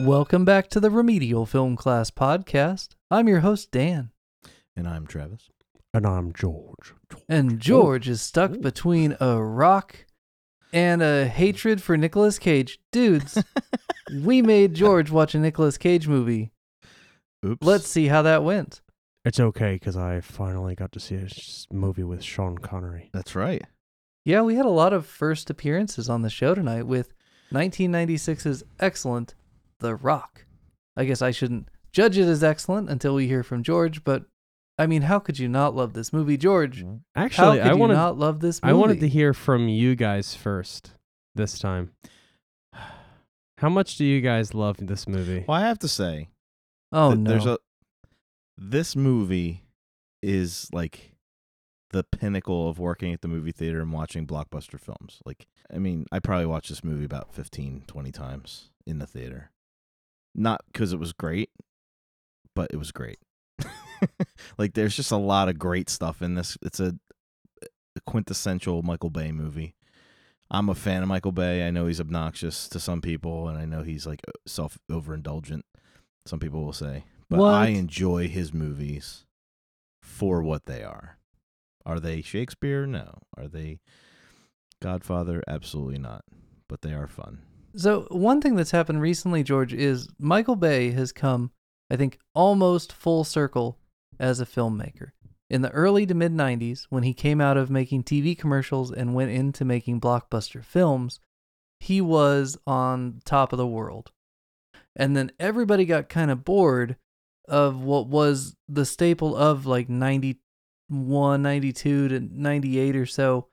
Welcome back to the Remedial Film Class podcast. I'm your host, Dan. And I'm Travis. And I'm George. And George is stuck between a rock and a hatred for Nicolas Cage. Dudes, we made George watch a Nicolas Cage movie. Oops. Let's see how that went. It's okay because I finally got to see a s- movie with Sean Connery. That's right. Yeah, we had a lot of first appearances on the show tonight with 1996's excellent The Rock. I guess I shouldn't judge it as excellent until we hear from George, but I mean, how could you not love this movie, George? Mm-hmm. Actually, how could I you wanted not love this movie? I wanted to hear from you guys first this time. How much do you guys love this movie? Well, I have to say, Oh that no! there's a this movie is like the pinnacle of working at the movie theater and watching blockbuster films. Like, I mean, I probably watched this movie about 15, 20 times in the theater. Not because it was great, but it was great. like, there's just a lot of great stuff in this. It's a, a quintessential Michael Bay movie. I'm a fan of Michael Bay. I know he's obnoxious to some people, and I know he's like self overindulgent. Some people will say, but What? I enjoy his movies for what they are. Are they Shakespeare? No. Are they Godfather? Absolutely not. But they are fun. So one thing that's happened recently, George, is Michael Bay has come, I think, almost full circle as a filmmaker. In the early to mid 90s, when he came out of making TV commercials and went into making blockbuster films, he was on top of the world. And then everybody got kind of bored of what was the staple of like 91, 92 to 98 or so.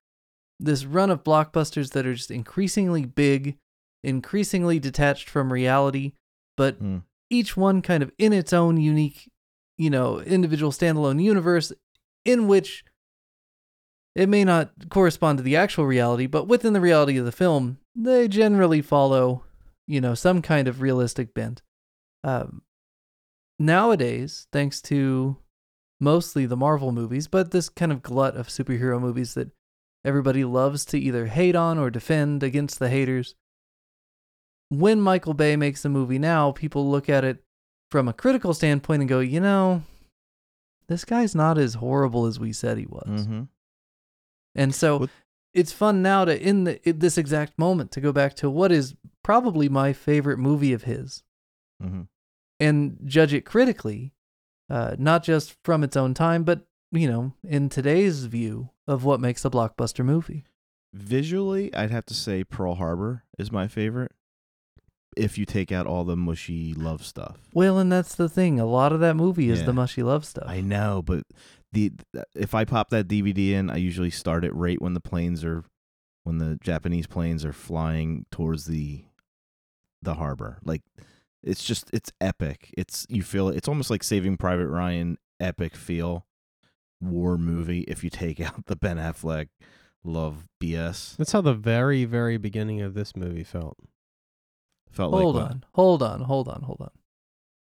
This run of blockbusters that are just increasingly big, increasingly detached from reality, but Mm. each one kind of in its own unique, you know, individual standalone universe in which it may not correspond to the actual reality, but within the reality of the film, they generally follow, you know, some kind of realistic bent. Um, nowadays, thanks to mostly the Marvel movies, but this kind of glut of superhero movies that everybody loves to either hate on or defend against the haters. When Michael Bay makes a movie now, people look at it from a critical standpoint and go, you know, this guy's not as horrible as we said he was. Mm-hmm. And so What- it's fun now to in the in this exact moment to go back to what is probably my favorite movie of his Mm-hmm. and judge it critically, uh, not just from its own time, but you know, in today's view of what makes a blockbuster movie. Visually, I'd have to say Pearl Harbor is my favorite. If you take out all the mushy love stuff. Well, and that's the thing. A lot of that movie is Yeah. the mushy love stuff. I know, but the if I pop that DVD in, I usually start it right when the planes are when the Japanese planes are flying towards the the harbor. Like it's just it's epic. It's you feel it's almost like Saving Private Ryan epic feel war movie if you take out the Ben Affleck love BS. That's how the very, very beginning of this movie felt. Felt hold like what? on, hold on, hold on, hold on.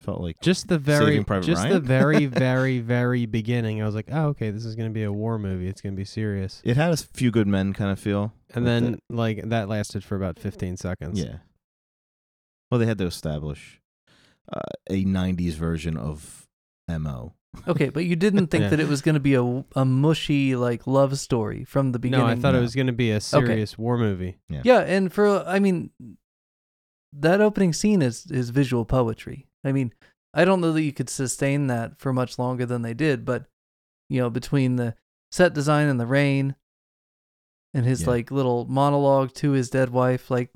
Felt like Just the very, Saving Private just the very, very, very beginning. I was like, oh, okay, this is gonna be a war movie. It's gonna be serious. it had a few good men kind of feel. And with then, it. like, that lasted for about 15 seconds. Yeah. Well, they had to establish uh, a '90s version of Mo. Okay, but you didn't think Yeah. that it was going to be a, a mushy like love story from the beginning. No, I thought no. it was gonna be a serious war movie. Yeah, and for I mean, that opening scene is is visual poetry. I mean, I don't know that you could sustain that for much longer than they did, but you know, between the set design and the rain, and his Yeah. like little monologue to his dead wife, like,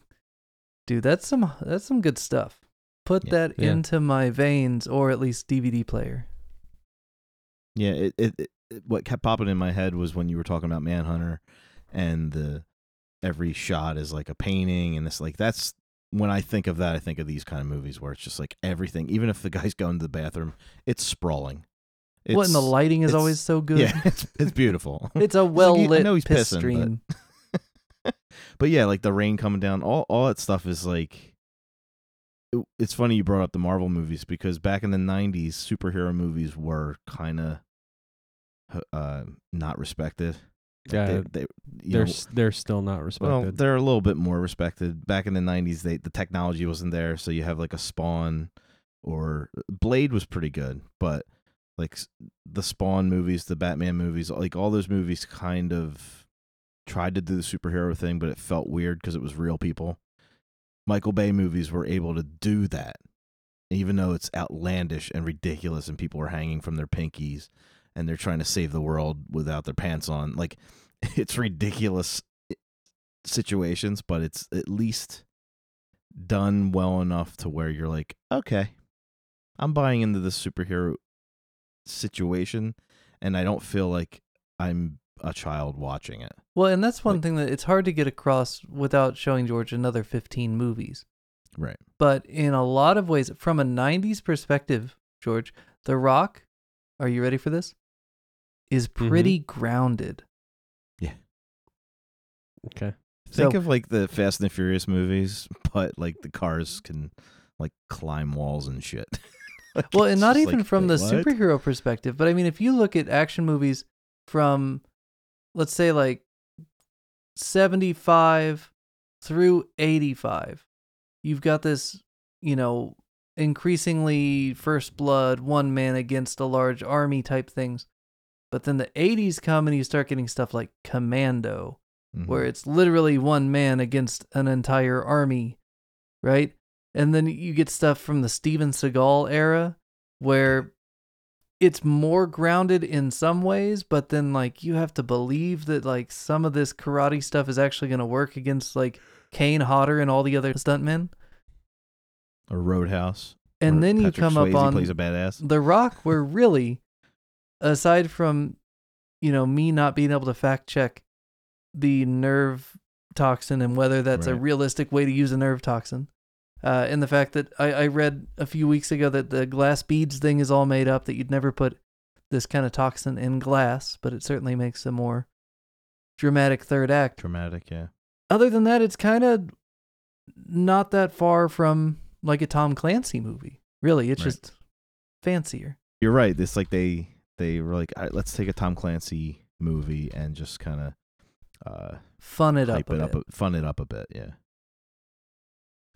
dude, that's some that's some good stuff. Put Yeah. that Yeah. into my veins, or at least DVD player. Yeah, it, it, it what kept popping in my head was when you were talking about Manhunter, and the every shot is like a painting, and it's like that's when I think of that, I think of these kind of movies where it's just like everything, even if the guy's going to the bathroom, it's sprawling. It's, what and the lighting is always so good. Yeah, it's, it's beautiful. It's a like, well lit know he's piss pissing, but- but yeah, like the rain coming down, all all that stuff is like. it- It's funny you brought up the Marvel movies because back in the '90s, superhero movies were kind of uh, not respected. Yeah, they, they they're know, s- they're still not respected. well, they're a little bit more respected. Back in the '90s, they the technology wasn't there, so you have like a Spawn or uh, Blade was pretty good, but like the Spawn movies, the Batman movies, like all those movies, kind of tried to do the superhero thing, but it felt weird because it was real people. Michael Bay movies were able to do that, even though it's outlandish and ridiculous, and people are hanging from their pinkies, and they're trying to save the world without their pants on. Like, it's ridiculous eh, situations, but it's at least done well enough to where you're like, okay, I'm buying into this superhero situation, and I don't feel like I'm a child watching it. Well, and that's one Like- thing that it's hard to get across without showing George another 15 movies. Right. But in a lot of ways, from a 90s perspective, George, The Rock, are you ready for this? Is Mhm. pretty grounded. Yeah. Okay. Think So- of like the Fast and the Furious movies, but like the cars can like climb walls and shit. Like, Well, and not even like, from the what? superhero perspective, but I mean, if you look at action movies from, let's say, like 75 through 85, you've got this, you know, increasingly first blood, one man against a large army type things. But then the 80s come and you start getting stuff like Commando, Mhm. where it's literally one man against an entire army, right? And then you get stuff from the Steven Seagal era where it's more grounded in some ways, but then like you have to believe that like some of this karate stuff is actually going to work against like Kane Hodder and all the other stuntmen. or Roadhouse. And then you come Swayze up on plays a badass. The Rock, where really, aside from, you know, me not being able to fact check the nerve toxin and whether that's a realistic way to use a nerve toxin, uh, and the fact that I, I read a few weeks ago that the glass beads thing is all made up, that you'd never put this kind of toxin in glass, but it certainly makes a more dramatic third act. Dramatic, yeah. Other than that, it's kind of not that far from like a Tom Clancy movie. Really, it's Right. just fancier. You're right. It's like they they were like, All right, let's take a Tom Clancy movie and just kind of uh, Fun it up a it bit. up, a, fun it up a bit. Yeah.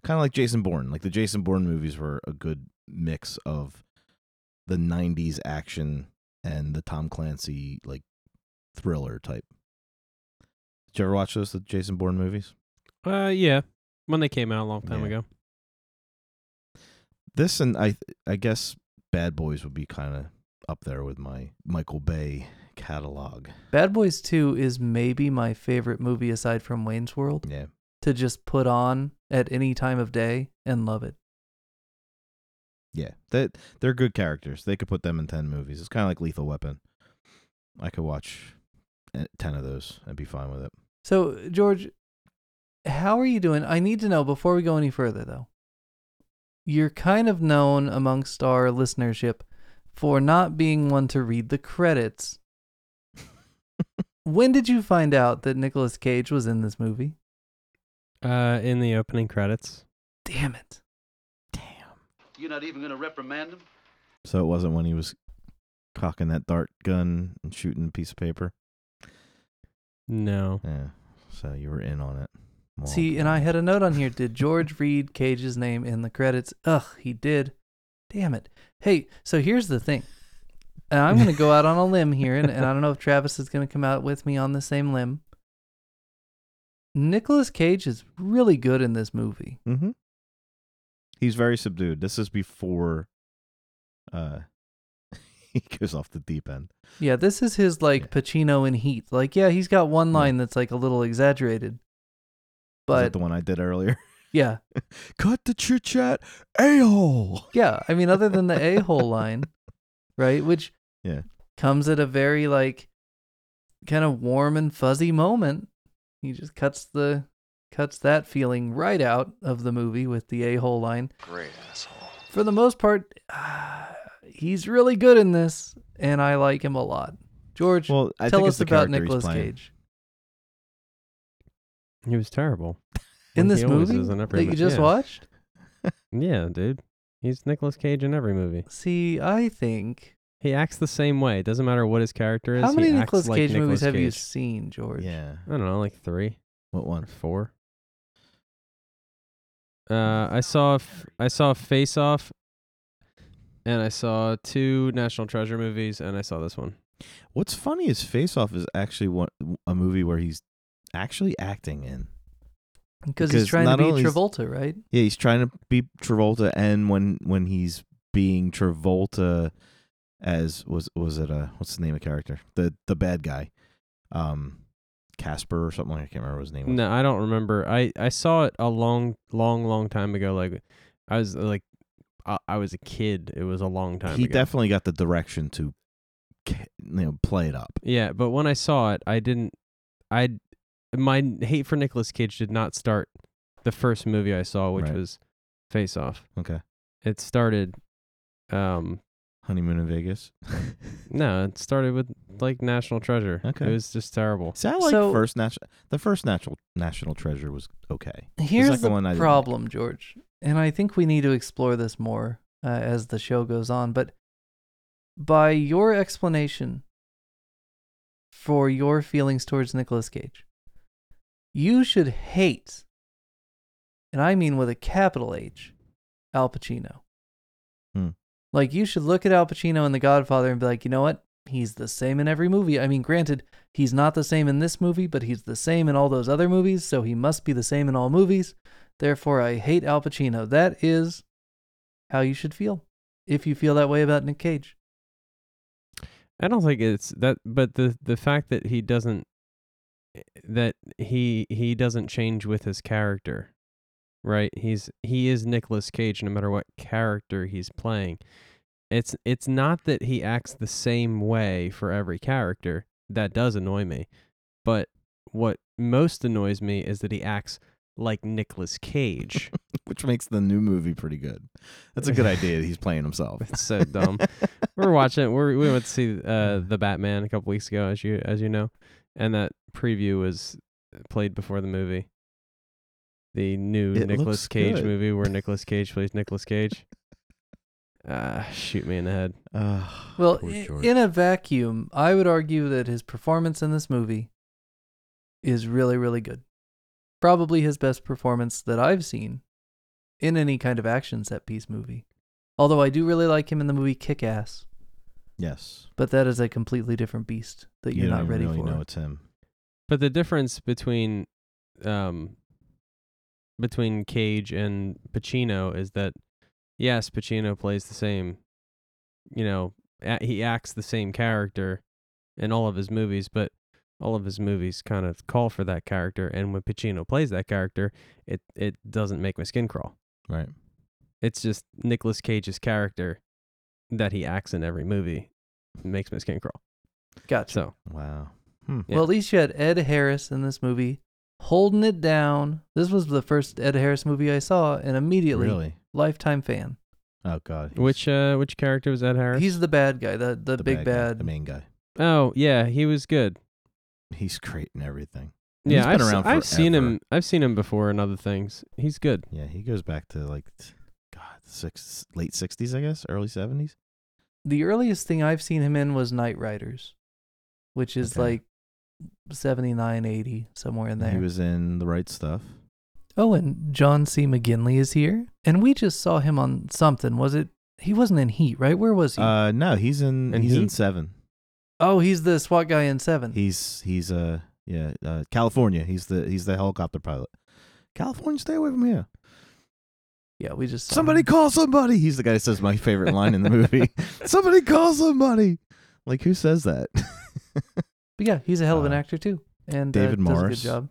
Kind of like Jason Bourne. Like the Jason Bourne movies were a good mix of the '90s action and the Tom Clancy like thriller type. Did you ever watch those the Jason Bourne movies? Uh, yeah, when they came out a long time Yeah. ago. This and I I guess Bad Boys would be kind of up there with my Michael Bay catalog. Bad Boys 2 is maybe my favorite movie aside from Wayne's World Yeah. to just put on at any time of day and love it. Yeah, that they're good characters. They could put them in ten movies. It's kind of like Lethal Weapon. I could watch eh, ten of those and be fine with it. So, George, how are you doing? I need to know before we go any further, though. You're kind of known amongst our listenership for not being one to read the credits. when did you find out that Nicolas Cage was in this movie? Uh, in the opening credits. Damn it. Damn. You're not even going to reprimand him? So it wasn't when he was cocking that dart gun and shooting a piece of paper. No. Yeah. So you were in on it. Well, See, and I had a note on here. Did George read Cage's name in the credits? Ugh, he did. Damn it. Hey, so here's the thing. And I'm going to go out on a limb here, and, and I don't know if Travis is going to come out with me on the same limb. Nicolas Cage is really good in this movie. Mm-hmm. He's very subdued. This is before uh he goes off the deep end. Yeah, this is his like Yeah. Pacino in Heat. Like, yeah, he's got one Yeah. line that's like a little exaggerated. But the one I did earlier? yeah, Cut the chit chat, a hole. yeah. I mean, other than the a hole line, right? Which Yeah. comes at a very like kind of warm and fuzzy moment. He just cuts the cuts that feeling right out of the movie with the a hole line. Great asshole. For the most part, ah, he's really good in this, and I like him a lot. George, Well, I tell us about character he's Nicolas. Cage He was terrible. In Like this he movie is in that you just yeah. watched. Yeah, dude. He's Nicolas Cage in every movie. See, I think He acts the same way. It doesn't matter what his character is. How many he Nicolas acts like Cage movies Nicolas have you seen, George? Yeah. I don't know, like three What one? four. Uh, I saw f- I saw Face Off, and I saw two National Treasure movies, and I saw this one. What's funny is Face Off is actually one a movie where he's actually acting in. Because he's trying to not be Travolta, right? Yeah, he's trying to be Travolta, and when when he's being Travolta as was was it uh what's the name of the character the the bad guy, um, Casper or something. Like I can't remember what his name. Was. No, I don't remember. I I saw it a long, long, long time ago. Like I was like, I, I was a kid. It was a long time. he ago. definitely got the direction to, you know, play it up. Yeah, but when I saw it, I didn't. I my hate for Nicolas Cage did not start the first movie I saw, which Right. was Face Off. Okay, It started. Um, honeymoon in Vegas. no, it started with like National Treasure. Okay. it was just terrible. See, I like So- first national. The first natural national treasure was okay. Here's second the one I didn't like. problem, George, and I think we need to explore this more uh, as the show goes on. But by your explanation for your feelings towards Nicolas Cage, you should hate, and I mean with a capital H, Al Pacino. Hmm. Like you should look at Al Pacino in The Godfather and be like, you know what? He's the same in every movie. I mean, granted, he's not the same in this movie, but he's the same in all those other movies, so he must be the same in all movies. Therefore, I hate Al Pacino. That is how you should feel if you feel that way about Nick Cage. I don't think it's that, but the the fact that he doesn't that he he doesn't change with his character, right? He's he is Nicolas Cage no matter what character he's playing. It's it's not that he acts the same way for every character. That does annoy me. But what most annoys me is that he acts like Nicolas Cage. which makes the new movie pretty good. That's a good idea. That he's playing himself. It's so dumb. we're watching. We're, we went to see uh, the Batman a couple weeks ago, as you as you know, and that preview was played before the movie. The new It Nicolas looks Cage good. movie where Nicolas Cage plays Nicolas Cage. Ah, shoot me in the head. Well, poor i- George. in a vacuum, I would argue that his performance in this movie is really, really good. Probably his best performance that I've seen in any kind of action set piece movie. Although I do really like him in the movie Kick Ass, yes, but that is a completely different beast that you you're don't not ready really for. know it's him. But the difference between um between Cage and Pacino is that yes, Pacino plays the same, you know, a- he acts the same character in all of his movies, but all of his movies kind of call for that character and when Pacino plays that character, it it doesn't make my skin crawl. Right. It's just Nicolas Cage's character that he acts in every movie makes my skin crawl. Gotcha. So, Wow. Hmm. Yeah. Well, at least you had Ed Harris in this movie holding it down. This was the first Ed Harris movie I saw, and immediately Really? lifetime fan. Oh God. he's which uh which character was Ed Harris? He's the bad guy, the the, the big guy, bad. the main guy. Oh, yeah, he was good. He's great in everything. And Yeah, he's been I've, s- around I've seen him. I've seen him before in other things. He's good. Yeah, he goes back to like, God, six late sixties, I guess, early seventies. The earliest thing I've seen him in was Knightriders, which is Okay. like 79, 80, somewhere in there. He was in the right stuff. oh, and John C. McGinley is here. And we just saw him on something. Was it? He wasn't in Heat, right? Where was he? Uh, no, he's in. In he's in Heat? seven. oh, he's the SWAT guy in Seven. He's he's uh yeah uh, California. He's the he's the helicopter pilot. California, stay away from here. Yeah, we just Somebody him. call somebody. He's the guy that says my favorite line in the movie. somebody call somebody. Like who says that? But yeah, he's a hell of an Uh, actor too, and uh, David does a good Morris. job.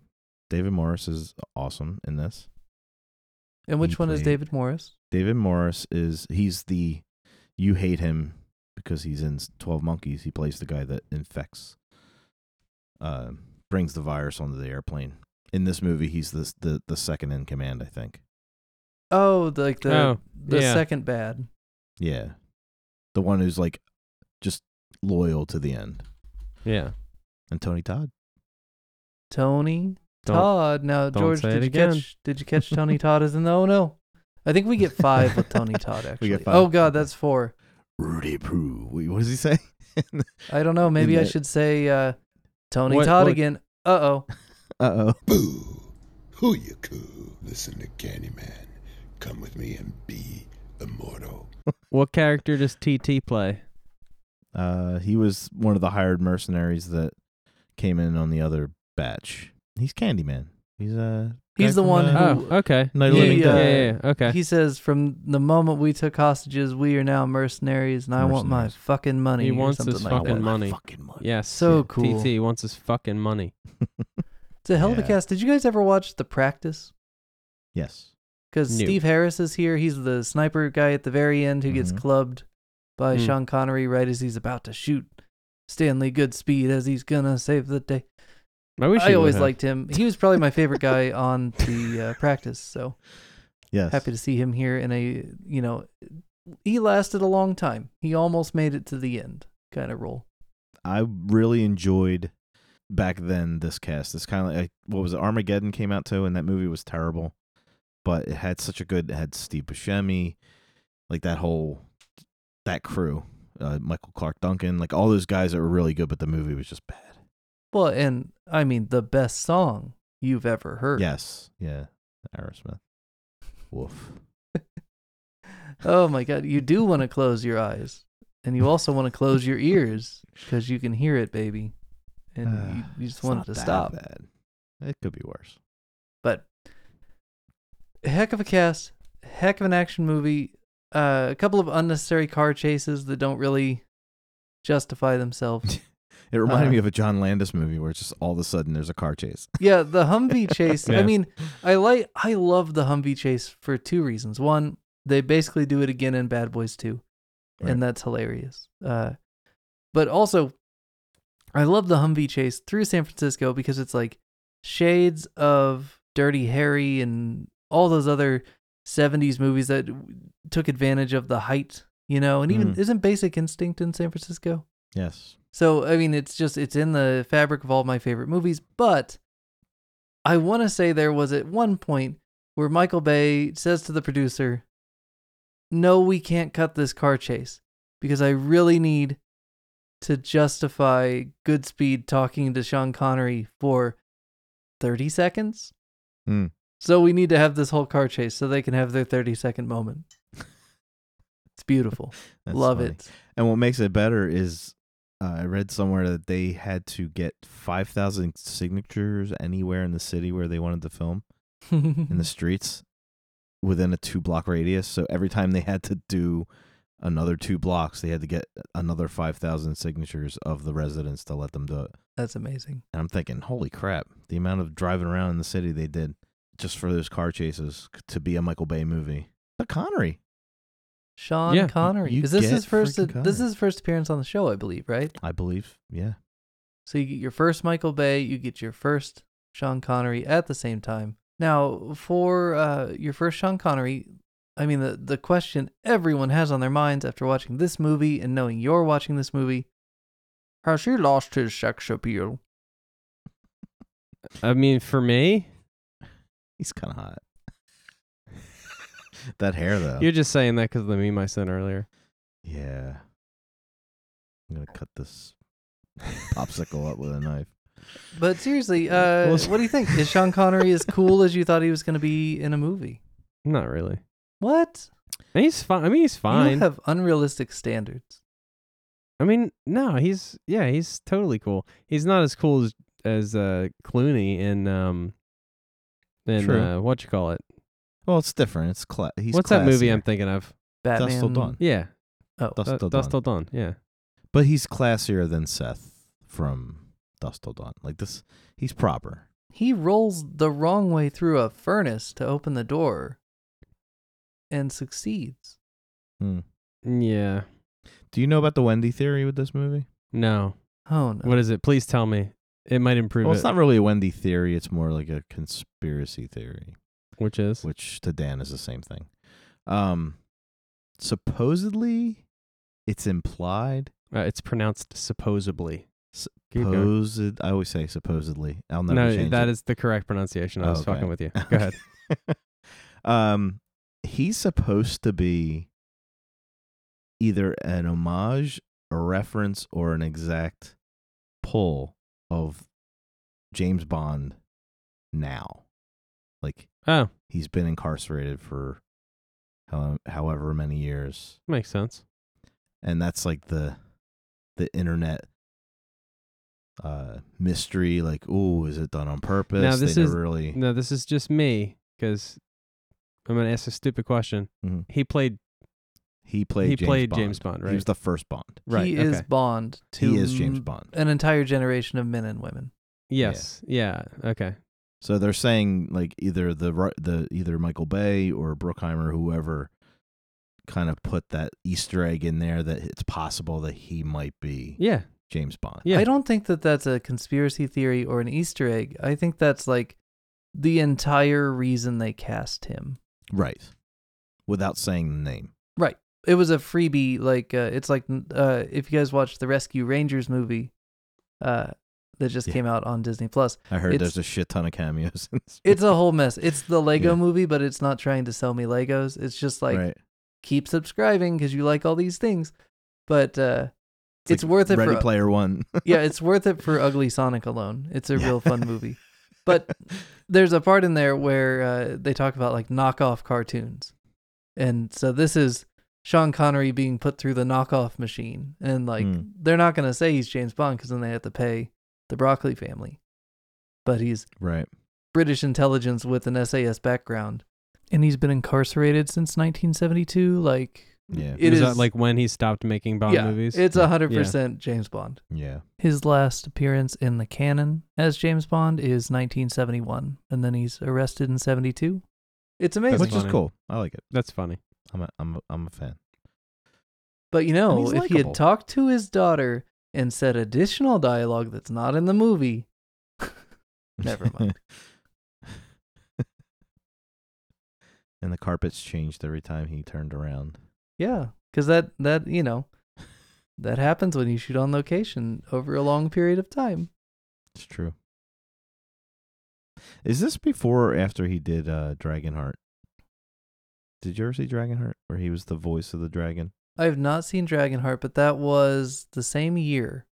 David Morris is awesome in this. And which he one is David Morris? David Morris is he's the you hate him because he's in Twelve Monkeys. He plays the guy that infects, uh, brings the virus onto the airplane. In this movie, he's the the the second in command, I think. Oh, the, like the Oh, the yeah. second bad. Yeah, the one who's like just loyal to the end. Yeah. And Tony Todd. Tony Don't- Todd. Now, don't George, say did it you again. catch? Did you catch Tony Todd as in? The? Oh no, I think we get five with Tony Todd. Actually, get five. oh god, that's four. Rudy Prue. Wait, What does he say? I don't know. Maybe I that- should say uh, Tony What- Todd what- again. Uh oh. uh oh. Boo! Who you cool? Listen to Candyman. Come with me and be immortal. What character does TT play? Uh, he was one of the hired mercenaries that came in on the other batch. He's Candyman. He's uh, He's the from, one uh, who- Oh, okay. Night of Living yeah, uh, Dead. yeah, yeah, okay. He says, "From the moment we took hostages, we are now mercenaries, and I want my fucking money." He wants his like fucking that. money. Fucking money. yes. So yeah, cool. TT wants his fucking money. It's a hell of a cast. Did you guys ever watch The Practice? Yes. Because Steve Harris is here. He's the sniper guy at the very end who gets Mhm. clubbed by Hmm. Sean Connery right as he's about to shoot Stanley Goodspeed as he's gonna save the day. I wish I always have. liked him. He was probably my favorite guy on the uh, Practice. So Yes. happy to see him here in a you know he lasted a long time. He almost made it to the end kind of role. I really enjoyed back then this cast. This kind of like what was it? Armageddon came out too, and that movie was terrible, but it had such a good. It had Steve Buscemi, like that whole that crew, uh, Michael Clarke Duncan, like all those guys that were really good, but the movie was just bad. Well, and I mean the best song you've ever heard. Yes, yeah, Aerosmith. Woof. Oh my god, you do want to close your eyes, and you also want to close your ears because you can hear it, baby, and you, you just want it to that stop. Bad. It could be worse. But heck of a cast, heck of an action movie. Uh, a couple of unnecessary car chases that don't really justify themselves. It reminded Uh, me of a John Landis movie where it's just all of a sudden there's a car chase. yeah, the Humvee chase. I mean, I like, I love the Humvee chase for two reasons. One, they basically do it again in Bad Boys Two, Right. and that's hilarious. Uh, but also, I love the Humvee chase through San Francisco because it's like shades of Dirty Harry and all those other '70s movies that took advantage of the height, you know. And even Mhm. isn't Basic Instinct in San Francisco? Yes. So I mean, it's just it's in the fabric of all my favorite movies. But I want to say there was at one point where Michael Bay says to the producer, "No, we can't cut this car chase because I really need to justify Goodspeed talking to Sean Connery for thirty seconds. Hmm. So we need to have this whole car chase so they can have their thirty second moment. It's beautiful. Love funny. it." And what makes it better is uh, I read somewhere that they had to get 5,000 signatures anywhere in the city where they wanted to film in the streets within a two block radius. So every time they had to do another two blocks, they had to get another 5,000 signatures of the residents to let them do it. That's amazing. And I'm thinking, holy crap, the amount of driving around in the city they did just for those car chases to be a Michael Bay movie. But Connery, Sean Yeah, Connery. you is this get his first? freaking this is his first appearance on the show, I believe, right? I believe. Yeah. So you get your first Michael Bay, you get your first Sean Connery at the same time. Now, for uh, your first Sean Connery, I mean the the question everyone has on their minds after watching this movie and knowing you're watching this movie: Has he lost his sex appeal? I mean, for me, He's kind of hot. that hair, though. you're just saying that because of the meme I sent earlier. Yeah. I'm going to cut this popsicle up with a knife. But seriously, uh, Well, what do you think? Is Sean Connery as cool as you thought he was going to be in a movie? Not really. What? He's fine. I mean, he's You fine. have unrealistic standards. I mean, no, he's yeah, he's totally cool. He's not as cool as as uh, Clooney in um in True. uh, what you call it? Well, it's different. It's cla- he's What's that movie classier. I'm thinking of? Batman. Dusk Till Dawn. Yeah, Oh, Dust Du- Till Dust Dawn. Till Dawn. Yeah, But he's classier than Seth from Dusk Till Dawn. Like this, he's proper. he rolls the wrong way through a furnace to open the door and succeeds. Hmm. yeah. Do you know about the Wendy theory with this movie? No, Oh no. what is it? Please tell me. It might improve Well, it. it's not really a Wendy theory. It's more like a conspiracy theory, Which is which to Dan is the same thing. Um, supposedly, it's implied. uh, it's pronounced supposedly. Supposed. I always say supposedly. I'll never No, change that it. is the correct pronunciation. I Oh, was okay. fucking with you. Go ahead. um, he's supposed to be either an homage, a reference, or an exact pull of James Bond now. Like Oh, he's been incarcerated for how, however many years, makes sense. and that's like the the internet uh mystery. Like, oh, is it done on purpose? Now, this they is- really. No, this is just me because I'm gonna ask a stupid question. Mhm. He played He played. he James played Bond. James Bond, He was the first Bond. right. he okay. is Bond to He is James Bond. an entire generation of men and women. Yes. Yeah. Okay. So they're saying like either the the either Michael Bay or Bruckheimer, whoever, kind of put that Easter egg in there that it's possible that he might be Yeah. James Bond. Yeah. I don't think that that's a conspiracy theory or an Easter egg. I think that's like the entire reason they cast him. Right. Without saying the name. It was a freebie. Like uh, it's like uh, if you guys watched the Rescue Rangers movie, uh, that just Yeah. came out on Disney Plus. I heard It's- there's a shit ton of cameos. It's a whole mess. It's the Lego Yeah. movie, but it's not trying to sell me Legos. It's just like right. keep subscribing because you like all these things. But uh, it's, like worth it Ready for Player One. yeah, it's worth it for Ugly Sonic alone. It's a Yeah. real fun movie. But there's a part in there where uh, they talk about like knockoff cartoons, and so this is Sean Connery being put through the knockoff machine, and like Hmm. they're not gonna say he's James Bond because then they have to pay the Broccoli family, but he's right. British intelligence with an SAS background, and he's been incarcerated since 1972. Like Yeah. it was is that like when he stopped making Bond yeah, movies? it's Yeah. a hundred percent James Bond. Yeah. His last appearance in the canon as James Bond is 1971, and then he's arrested in 72. It's amazing. Which is cool. I like it. That's funny. I'm a I'm a, I'm a fan. but you know, if he had talked to his daughter and said additional dialogue that's not in the movie, never mind. and the carpets changed every time he turned around. yeah, because that that you know that happens when you shoot on location over a long period of time. It's true. Is this before or after he did uh Dragonheart? Did you ever see Dragonheart where he was the voice of the dragon? I have not seen Dragonheart, but that was the same year.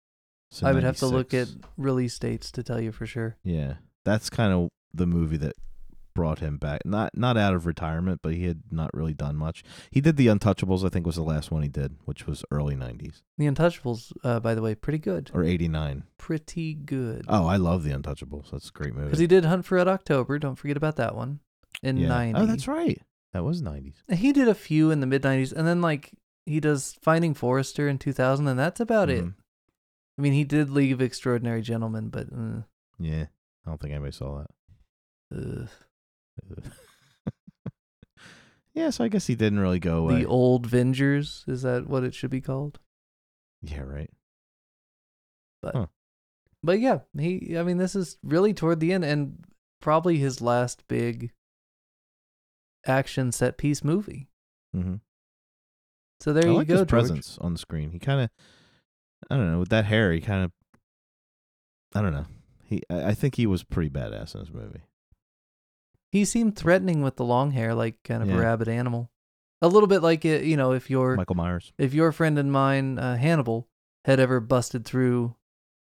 So I would have to look at release dates to tell you for sure. Yeah. That's kind of the movie that brought him back. Not not out of retirement, but he had not really done much. He did The Untouchables, I think was the last one he did, which was early 90s The Untouchables, uh, by the way, pretty good. or 89. Pretty good. Oh, I love The Untouchables. That's a great movie. Because he did Hunt for Red October. Don't forget about that one. In yeah. 90. Oh, that's right. That was 90s. He did a few in the mid 90s. And then, like, he does Finding Forrester in 2000, and that's about it. Mhm. I mean, he did League of Extraordinary Gentlemen, but uh, Yeah. I don't think anybody saw that. ugh. yeah, so I guess he didn't really go away. the Old Vengers. Is that what it should be called? yeah, right. But, Huh. but yeah, he. I mean, this is really toward the end, and probably his last big action set piece movie. Mm-hmm. So there I you like go, his George. presence on the screen. He kind of, I don't know, with that hair, he kind of, I don't know. He, I I think he was pretty badass in this movie. He seemed threatening with the long hair, like kind of Yeah. a rabid animal. A little bit like it, you know, if your Michael Myers. if your friend and mine, uh, Hannibal, had ever busted through,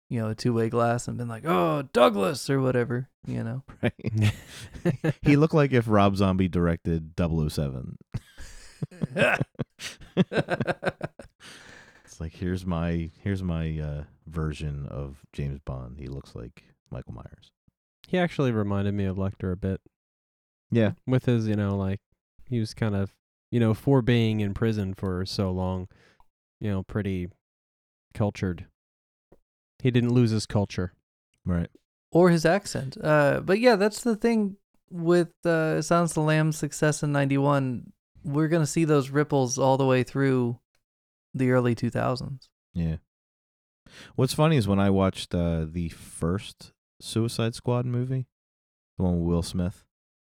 you know, a two way glass and been like, "Oh, Douglas" or whatever, you know. Right. he looked like if Rob Zombie directed 007. It's like here's my here's my uh, version of James Bond. He looks like Michael Myers. He actually reminded me of Lecter a bit Yeah. with his, you know, like he was kind of, you know, for being in prison for so long, you know, pretty cultured. He didn't lose his culture. Right. or his accent. Uh, but yeah, that's the thing with uh, Silence the Lamb's success in '91. We're gonna see those ripples all the way through the early 2000s. Yeah. What's funny is when I watched uh, the first Suicide Squad movie, the one with Will Smith,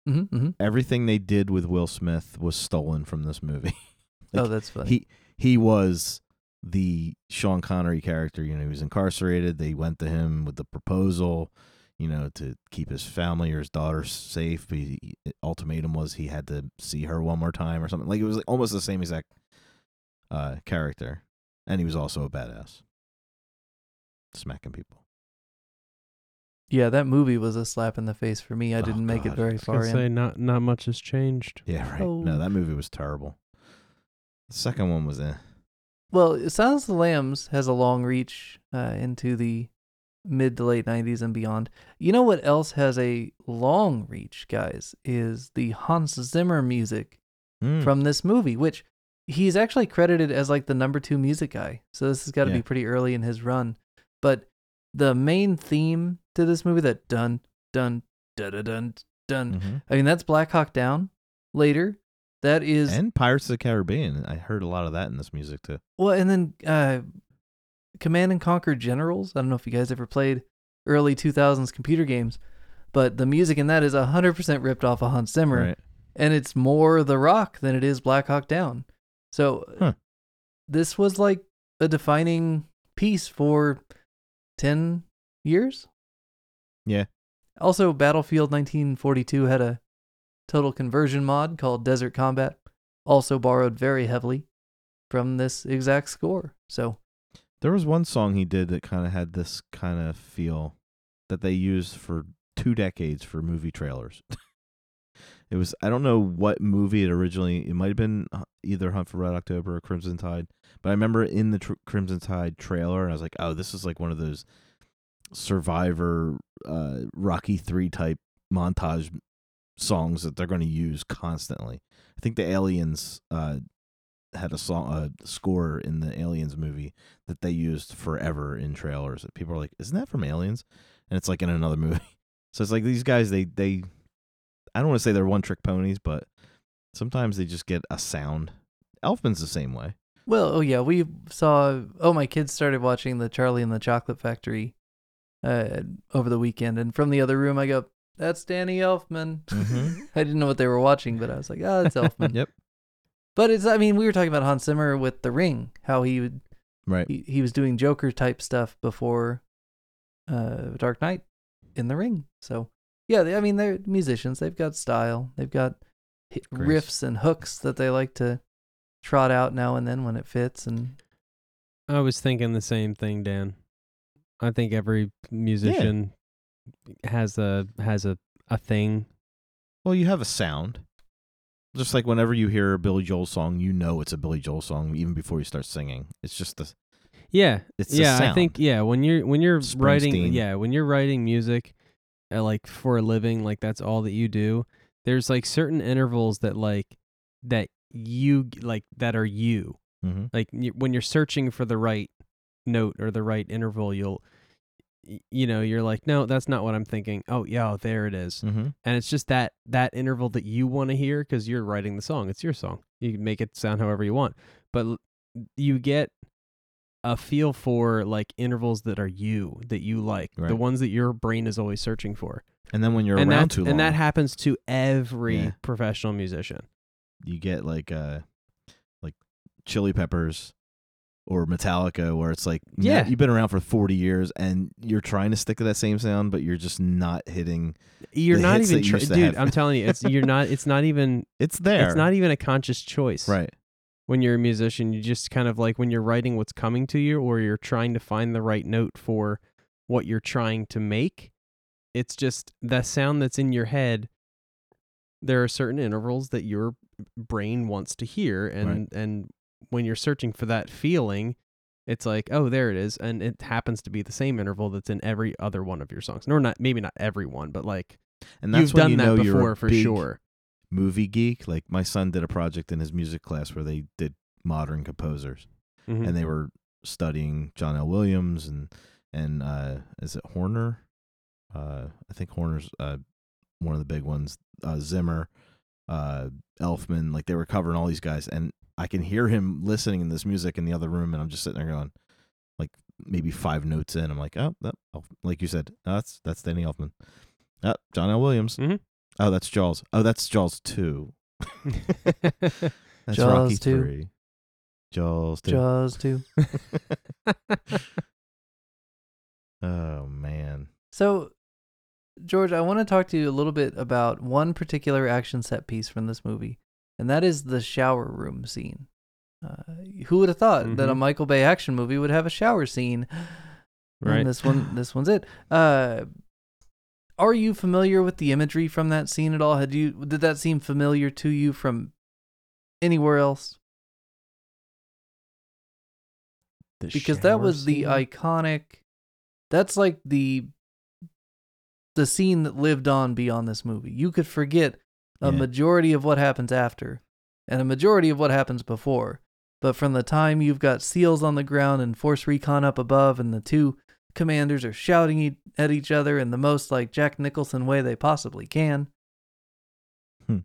Mm-hmm, mm-hmm. everything they did with Will Smith was stolen from this movie. oh, that's funny. he he was the Sean Connery character. You know, he was incarcerated. They went to him with the proposal, you know, to keep his family or his daughter safe. But he, ultimatum was he had to see her one more time or something. Like it was like almost the same exact uh, character, and he was also a badass, smacking people. Yeah, that movie was a slap in the face for me. I Oh, didn't make it God. very I was far gonna in. say not not much has changed. Yeah, right. Oh. No, that movie was terrible. The second one was eh. Well, Silence of the Lambs has a long reach uh, into the mid to late 90s and beyond. You know what else has a long reach, guys, is the Hans Zimmer music Mm. from this movie, which he's actually credited as like the number two music guy. So this has got to Yeah. be pretty early in his run. But the main theme to this movie, that dun, dun, dun, dun, dun, dun, Mhm. I mean, that's Black Hawk Down later. That is and Pirates of the Caribbean. I heard a lot of that in this music too. Well, and then uh, Command and Conquer Generals. I don't know if you guys ever played early 2000s computer games, but the music in that is 100% ripped off of Hans Zimmer, Right. and it's more The Rock than it is Black Hawk Down. So Huh. this was like a defining piece for 10 years. Yeah. Also, Battlefield 1942 had a total conversion mod called Desert Combat, also borrowed very heavily from this exact score. So There was one song he did that kind of had this kind of feel that they used for two decades for movie trailers. it was I don't know what movie it originally. It might have been uh, either Hunt for Red October or Crimson Tide, but I remember in the tr- Crimson Tide trailer, and I was like, oh, this is like one of those Survivor, uh, Rocky Three type montage songs that they're going to use constantly. I think the Aliens uh, had a song, a score in the Aliens movie that they used forever in trailers. People are like, "Isn't that from Aliens?" And it's like in another movie. So it's like these guys, they they, I don't want to say they're one trick ponies, but sometimes they just get a sound. Elfman's the same way. Well, oh yeah, we saw. Oh, my kids started watching the Charlie and the Chocolate Factory uh, over the weekend, and from the other room, I go, "That's Danny Elfman." Mhm. I didn't know what they were watching, but I was like, "Oh, it's Elfman." Yep. But it's. I mean, we were talking about Hans Zimmer with The Ring, how he would Right. he, he was doing Joker type stuff before uh, Dark Knight in The Ring. So yeah, they, I mean, they're musicians. They've got style. They've got hi- Grace. riffs and hooks that they like to trot out now and then when it fits. And I was thinking the same thing, Dan. I think every musician has a has a a thing. Well, you have a sound. Just like whenever you hear a Billy Joel song, you know it's a Billy Joel song even before you start singing. It's just the Yeah, it's yeah. I think yeah. When you're when you're writing, yeah, when you're writing music, uh, like for a living, like that's all that you do. There's like certain intervals that like that you like that are you. hmm Like you, when you're searching for the right note or the right interval, you'll you know you're like no that's not what i'm thinking. Oh yeah there it is. Hmm and it's just that that interval that you want to hear because you're writing the song. It's your song. You can make it sound however you want. But l- you get a feel for like intervals that are you that you like the ones that your brain is always searching for. And then when you're and around too long, and that happens to every Yeah. professional musician. You get like uh like Chili Peppers or Metallica where it's like Yeah. you've been around for 40 years and you're trying to stick to that same sound but you're just not hitting you're The not even you tr- to dude i'm telling you it's you're not it's not even it's there it's not even a conscious choice right when you're a musician you just kind of like when you're writing what's coming to you or you're trying to find the right note for what you're trying to make it's just the sound that's in your head there are certain intervals that your brain wants to hear and Right. and when you're searching for that feeling it's like oh there it is and it happens to be the same interval that's in every other one of your songs nor not maybe not every one but like and that's you've when done you that know you're before for sure movie geek like my son did a project in his music class where they did modern composers Mhm. and they were studying John L. Williams and and uh, is it Horner? Uh, I think Horner's uh, one of the big ones. Uh, Zimmer, uh, Elfman, like they were covering all these guys, and I can hear him listening in this music in the other room, and I'm just sitting there going, like maybe five notes in, I'm like, oh, that, Elf- like you said, oh, that's that's Danny Elfman. Oh, John L. Williams. Mhm. Oh, that's Jaws. Oh, that's Jaws two. That's Jaws Rocky 2. three. Jaws two. Jaws too. oh man. So, George, I want to talk to you a little bit about one particular action set piece from this movie, and that is the shower room scene. Uh, who would have thought that a Mhm. Michael Bay action movie would have a shower scene? Right. And this one, this one's it. Uh, are you familiar with the imagery from that scene at all? Had you did that seem familiar to you from anywhere else? The Because that was the iconic. That's like the the scene that lived on beyond this movie. You could forget a Yeah. majority of what happens after and a majority of what happens before. But from the time you've got SEALs on the ground and Force Recon up above, and the two commanders are shouting e- at each other in the most like Jack Nicholson way they possibly can. Hmm.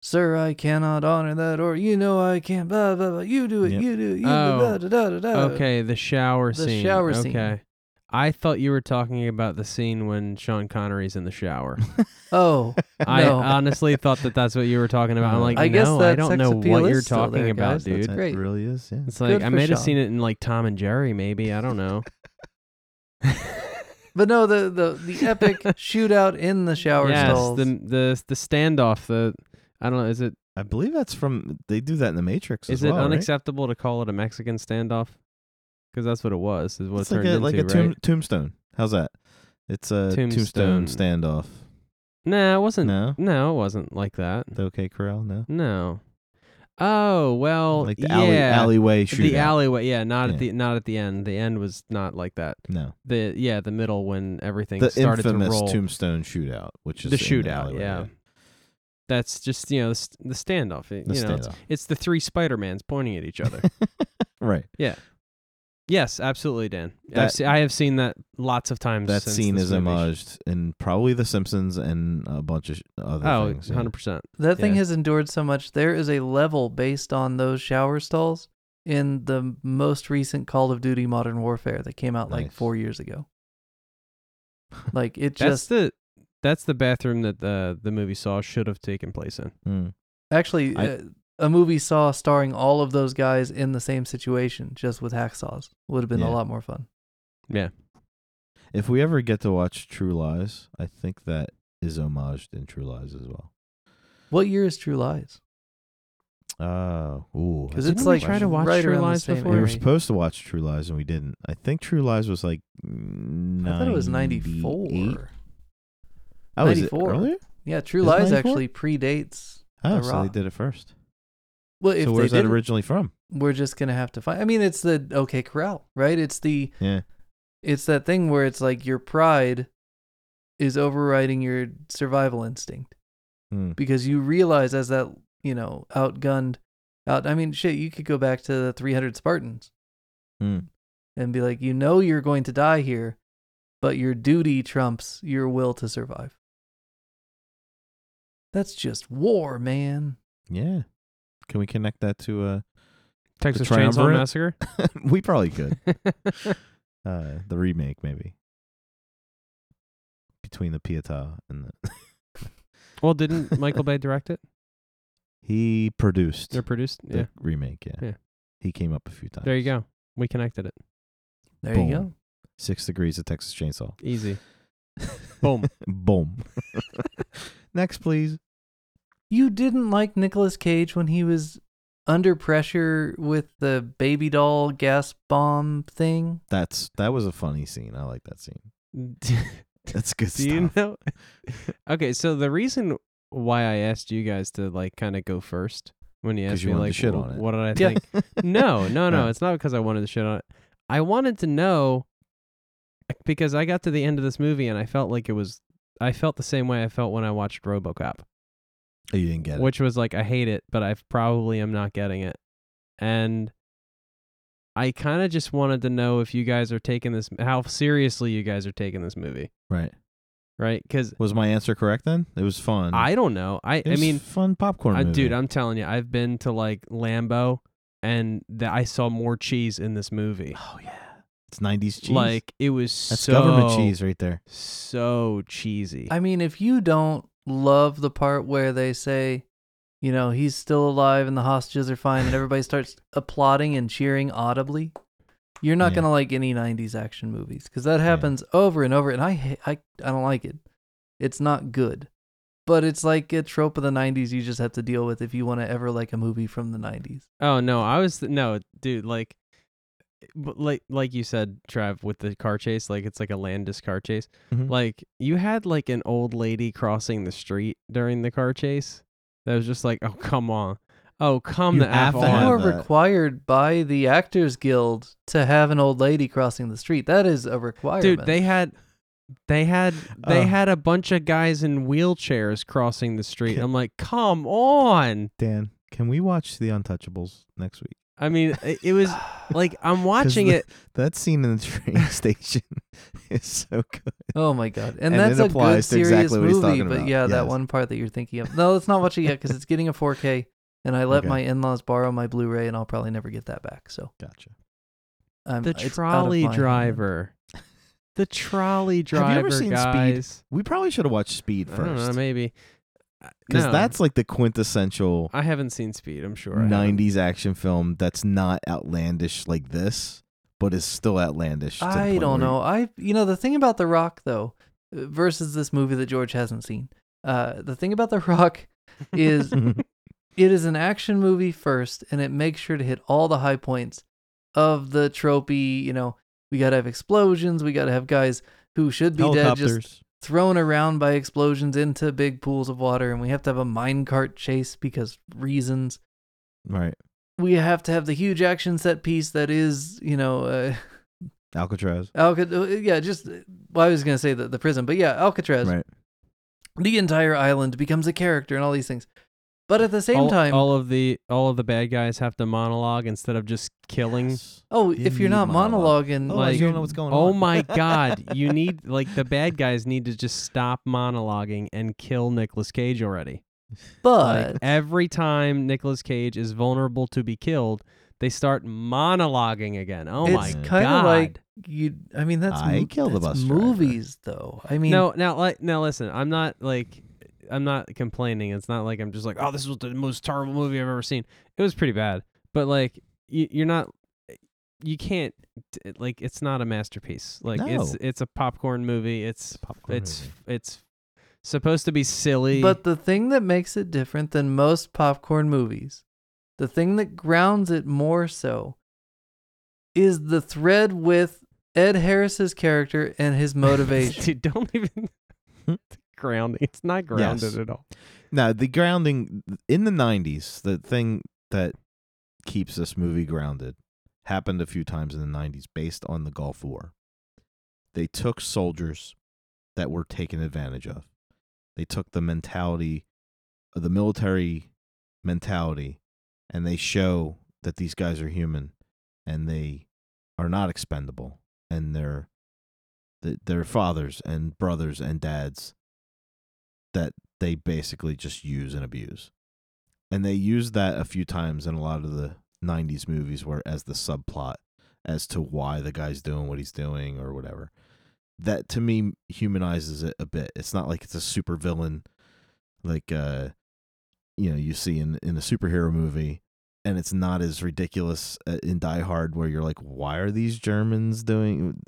Sir, I cannot honor that, or you know I can't. Blah blah blah. You do it. Yep. You do it. You Oh, do da, da, da, da. Okay, the shower The scene. shower okay. scene. I thought you were talking about the scene when Sean Connery's in the shower. Oh, I No. honestly thought that that's what you were talking about. I'm like, I no, guess I don't know what you're talking there, about, guys. Dude. That great. really is, yeah. It's like I for might have seen it in like Tom and Jerry, maybe. I don't know. but no, the the the epic shootout in the shower yes, stalls. the the the standoff. The I don't know. Is it I believe that's from. They do that in the Matrix. is as it well, right? unacceptable to call it a Mexican standoff? Because that's what it was. Is what It's it like turned a like into, a tomb, right? tombstone. How's that? It's a Tombstone. tombstone, standoff. No, it wasn't. No? no, it wasn't like that. The OK Corral, no. No. Oh well, like the yeah. alley, alleyway shootout. the alleyway, yeah, not Yeah. at the not at the end. The end was not like that. No, The yeah, the middle when everything the started to infamous roll. tombstone shootout, which is the shootout, alleyway, yeah. That's just you know the, the standoff. it- The you know, it's, standoff. it's the three Spider Mans pointing at each other. right. Yes, absolutely, Dan. I've se- I have seen that lots of times. That since scene this is movie. homaged in probably The Simpsons and a bunch of sh- other Oh, things. yeah. 100 percent. That thing Yeah. has endured so much. There is a level based on those shower stalls in the most recent Call of Duty Modern Warfare that came out like Nice. four years ago. Like it That's just the that's the bathroom that the the movie Saw should have taken place in. Mm. actually I- uh, a movie saw starring all of those guys in the same situation, just with hacksaws. Would have been Yeah. a lot more fun. Yeah. If we ever get to watch True Lies, I think that is homaged in True Lies as well. What year is True Lies? Oh, ooh. 'Cause that's a it's like try to watch right True Lies before? We were supposed to watch True Lies and we didn't. I think True Lies was like. I thought it was ninety four. Oh, is it earlier? Yeah, True Lies 94? actually predates. Oh, The so they did it first. Well, if so where's that originally from? we're just gonna have to find. I mean, it's the OK Corral, right? It's the Yeah. it's that thing where it's like your pride is overriding your survival instinct Hmm. because you realize as that you know outgunned out. I mean, shit, you could go back to the 300 Spartans Hmm. and be like, you know, you're going to die here, but your duty trumps your will to survive. That's just war, man. Yeah. Can we connect that to a Texas Chainsaw Massacre. we probably could. Uh the remake maybe. Between the Pietà and the well, didn't Michael Bay direct it He produced or produced? the Yeah. remake, yeah. Yeah. He came up a few times. There you go. We connected it. There Boom. you go. Six degrees of Texas chainsaw. Easy. Boom. Boom. Next, please. You didn't like Nicolas Cage when he was under pressure with the baby doll gas bomb thing? That's that was a funny scene. I like that scene. That's good stuff. you know? okay, so the reason why I asked you guys to like kind of go first when you asked you me like shit wh- on it. what did I think? no, no, no. It's not because I wanted to shit on it. I wanted to know because I got to the end of this movie and I felt like it was. I felt the same way I felt when I watched RoboCop, Oh, you didn't get it. which was like I hate it, but I probably am not getting it, and I kind of just wanted to know if you guys are taking this, how seriously you guys are taking this movie, right. right? Because Was my answer correct then? It was fun. I don't know. I It I mean, fun popcorn I, dude, I'm telling you, I've been to like Lambo, and the, I saw more cheese in this movie. Oh yeah. It's 90s cheese. Like it was That's so government cheese right there. so cheesy. I mean, if you don't love the part where they say, you know, he's still alive and the hostages are fine and everybody starts applauding and cheering audibly, you're not Yeah. going to like any 90s action movies because that happens over and over and I I I don't like it. It's not good. but it's like a trope of the 90s you just have to deal with if you want to ever like a movie from the 90s. Oh no, I was no, dude. Like, but like like you said, Trav, with the car chase, like it's like a Landis car chase. Mhm. Like you had like an old lady crossing the street during the car chase. That was just like, oh come on, oh come You the have f to You are that. required by the Actors Guild to have an old lady crossing the street. That is a requirement. Dude, they had they had they Oh. had a bunch of guys in wheelchairs crossing the street. I'm like, come on. Dan, can we watch The Untouchables next week? I mean, it, it was like I'm watching the- it. That scene in the train station is so good. Oh my god, and, And that's it a good applies to serious exactly what he's movie. talking But about. yeah, that one part that you're thinking of. No, let's not watch it yet because it's getting a 4K, and I let Okay. my in-laws borrow my Blu-ray, and I'll probably never get that back. So Gotcha. um, The it's out of trolley my hand. driver. The trolley driver. Have you ever driver, seen Speed? We probably should have watched Speed I don't know, first. maybe. Because no, that's like the quintessential I haven't seen Speed. I'm sure. I 90s action film that's not outlandish like this, but is still outlandish. I don't where- know. I you know the thing about The Rock though, uh, versus this movie that George hasn't seen. Uh, the thing about The Rock is it is an action movie first, and it makes sure to hit all the high points of the tropey. You know, we gotta have explosions. We gotta have guys who should be dead just Helicopters. Thrown around by explosions into big pools of water, and we have to have a minecart chase because reasons. Right. We have to have the huge action set piece that is, you know, uh, Alcatraz. Alca- uh, yeah, just well, I was gonna say the the prison, but yeah, Alcatraz. Right. The entire island becomes a character and all these things. But at the same all, time, all of the all of the bad guys have to monologue instead of just killing. Yes. oh, You if you're not monologue. monologuing, oh, Otherwise like- you don't know what's going Oh on. my god, you need like the bad guys need to just stop monologuing and kill Nicolas Cage already. but Like every time Nicolas Cage is vulnerable to be killed, they start monologuing again. Oh my god! it's kind of like you. I mean, that's I mo- killed the that's bus driver. movies, though. I mean, no, now like now listen, I'm not like I'm not complaining. It's not like I'm just like, oh, this was the most terrible movie I've ever seen. It was pretty bad, but like you, you're not, you can't like it's not a masterpiece. Like it's No. it's a popcorn movie. It's popcorn it's movie. it's supposed to be silly. But the thing that makes it different than most popcorn movies, the thing that grounds it more so, is the thread with Ed Harris's character and his motivation. Dude, don't even grounding. It's not grounded Yes. at all. Now, the grounding in the 90s, the thing that keeps this movie grounded happened a few times in the 90s based on the Gulf War. They took soldiers that were taken advantage of. They took the mentality, the military mentality, and they show that these guys are human and they are not expendable and they're th- they're fathers and brothers and dads that they basically just use and abuse. And they use that a few times in a lot of the 90s movies where as the subplot as to why the guy's doing what he's doing or whatever. That to me humanizes it a bit. It's not like it's a super villain like uh you know you see in in a superhero movie and it's not as ridiculous uh, in Die Hard where you're like why are these Germans doing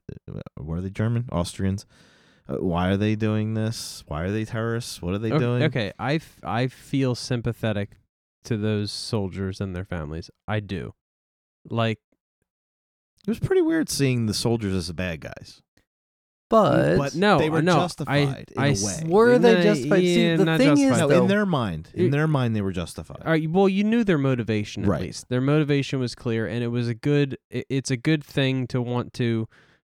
were they German Austrians uh, Uh, why are they doing this why are they terrorists what are they okay, doing Okay, I, f- I feel sympathetic to those soldiers and their families. I do. Like It was pretty weird seeing the soldiers as the bad guys. but, But no, they were no, justified I, in I a s- way. Were they no, justified? See, the not thing is. No, though- in their mind, in their mind, they were justified. All right, well, you knew their motivation at Right. least. Their motivation was clear, and it was a good. it- It's a good thing to want to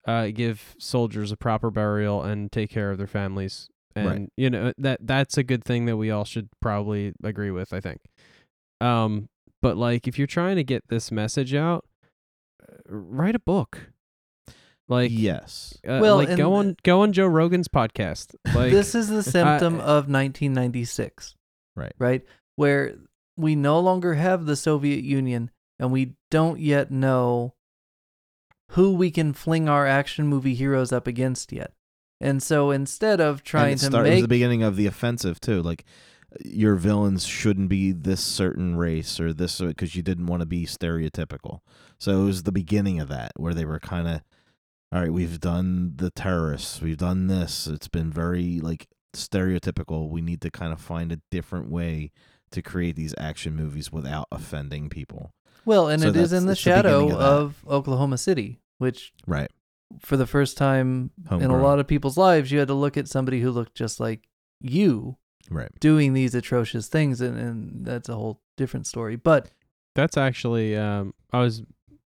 uh, give soldiers a proper burial and take care of their families, and Right. you know that that's a good thing that we all should probably agree with. I think. Um, but like, if you're trying to get this message out, uh, write a book. Like, yes, uh, Well, like go on go on Joe Rogan's podcast. Like, this is the symptom uh, of 1996. Right. Right? Where we no longer have the Soviet Union and we don't yet know who we can fling our action movie heroes up against yet. And so instead of and trying it to start- it was the beginning of the offensive too. Like your villains shouldn't be this certain race or this because you didn't want to be stereotypical. So it was the beginning of that where they were kind of, all right, we've done the terrorists, we've done this. It's been very like stereotypical. We need to kind of find a different way to create these action movies without offending people. Well, and So it is in the it's the shadow of of Oklahoma City, which Right. for the first time in a lot of people's lives, you had to look at somebody who looked just like you Right. doing these atrocious things, and, and that's a whole different story. But That's actually um I was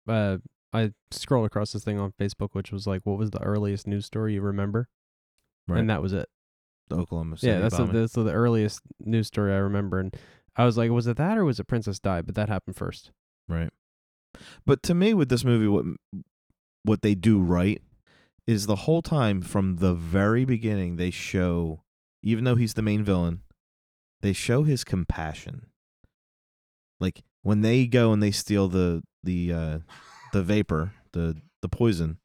uh I scrolled across this thing on Facebook which was like what was the earliest news story you remember? Right. And that was it. the Oklahoma City yeah, that's the, bombing. that's the earliest news story I remember and I was like was it that or was it Princess Di? But that happened first. Right. But to me, with this movie, what what they do right is the whole time from the very beginning they show, even though he's the main villain, they show his compassion. Like when they go and they steal the the uh, the vapor, the the poison,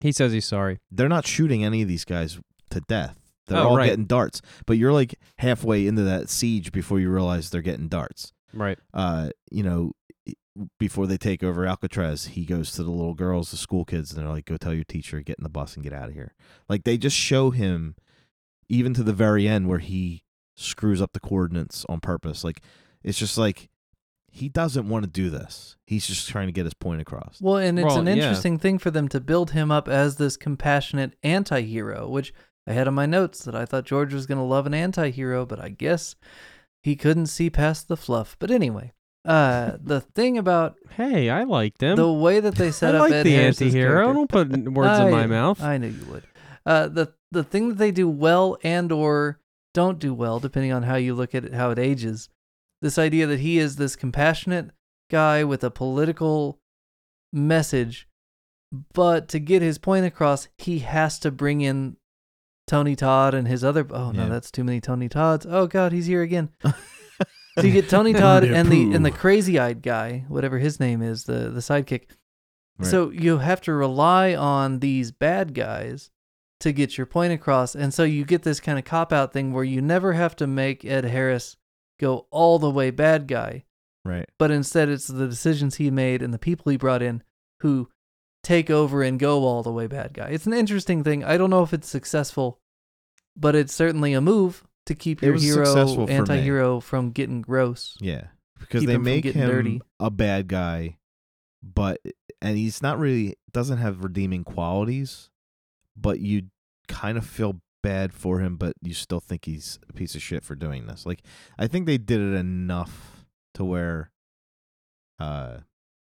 He says he's sorry. they're not shooting any of these guys to death. They're Oh, all right. getting darts, but you're like halfway into that siege before you realize they're getting darts Right. uh, you know, before they take over Alcatraz, he goes to the little girls, the school kids, and they're like, "Go tell your teacher, get in the bus and get out of here." Like they just show him, even to the very end, where he screws up the coordinates on purpose. Like it's just like he doesn't want to do this. He's just trying to get his point across. well, and it's Well, an yeah. interesting thing for them to build him up as this compassionate anti-hero, which I had on my notes that I thought George was going to love an anti-hero, but I guess he couldn't see past the fluff. But anyway, uh, the thing about Hey, I liked him. the way that they set I up like Ed the Harris's anti-hero. character- Don't put words in my mouth. I knew you would. Uh, the the thing that they do well and or don't do well, depending on how you look at it, how it ages. This idea that he is this compassionate guy with a political message, but to get his point across, he has to bring in Tony Todd and his other. Oh no, Yeah. that's too many Tony Todds. Oh God, he's here again. So you get Tony Todd and the and the crazy eyed guy, whatever his name is, the the sidekick. Right. So you have to rely on these bad guys to get your point across, and so you get this kind of cop out thing where you never have to make Ed Harris go all the way bad guy, right. but instead it's the decisions he made and the people he brought in who take over and go all the way bad guy. It's an interesting thing. I don't know if it's successful, but it's certainly a move to keep your hero successful for me. anti-hero from getting gross. Yeah, because Keep they him make getting him dirty. a bad guy, but and he's not really doesn't have redeeming qualities, but you kind of feel bad for him, but you still think he's a piece of shit for doing this. Like I think they did it enough to where, uh,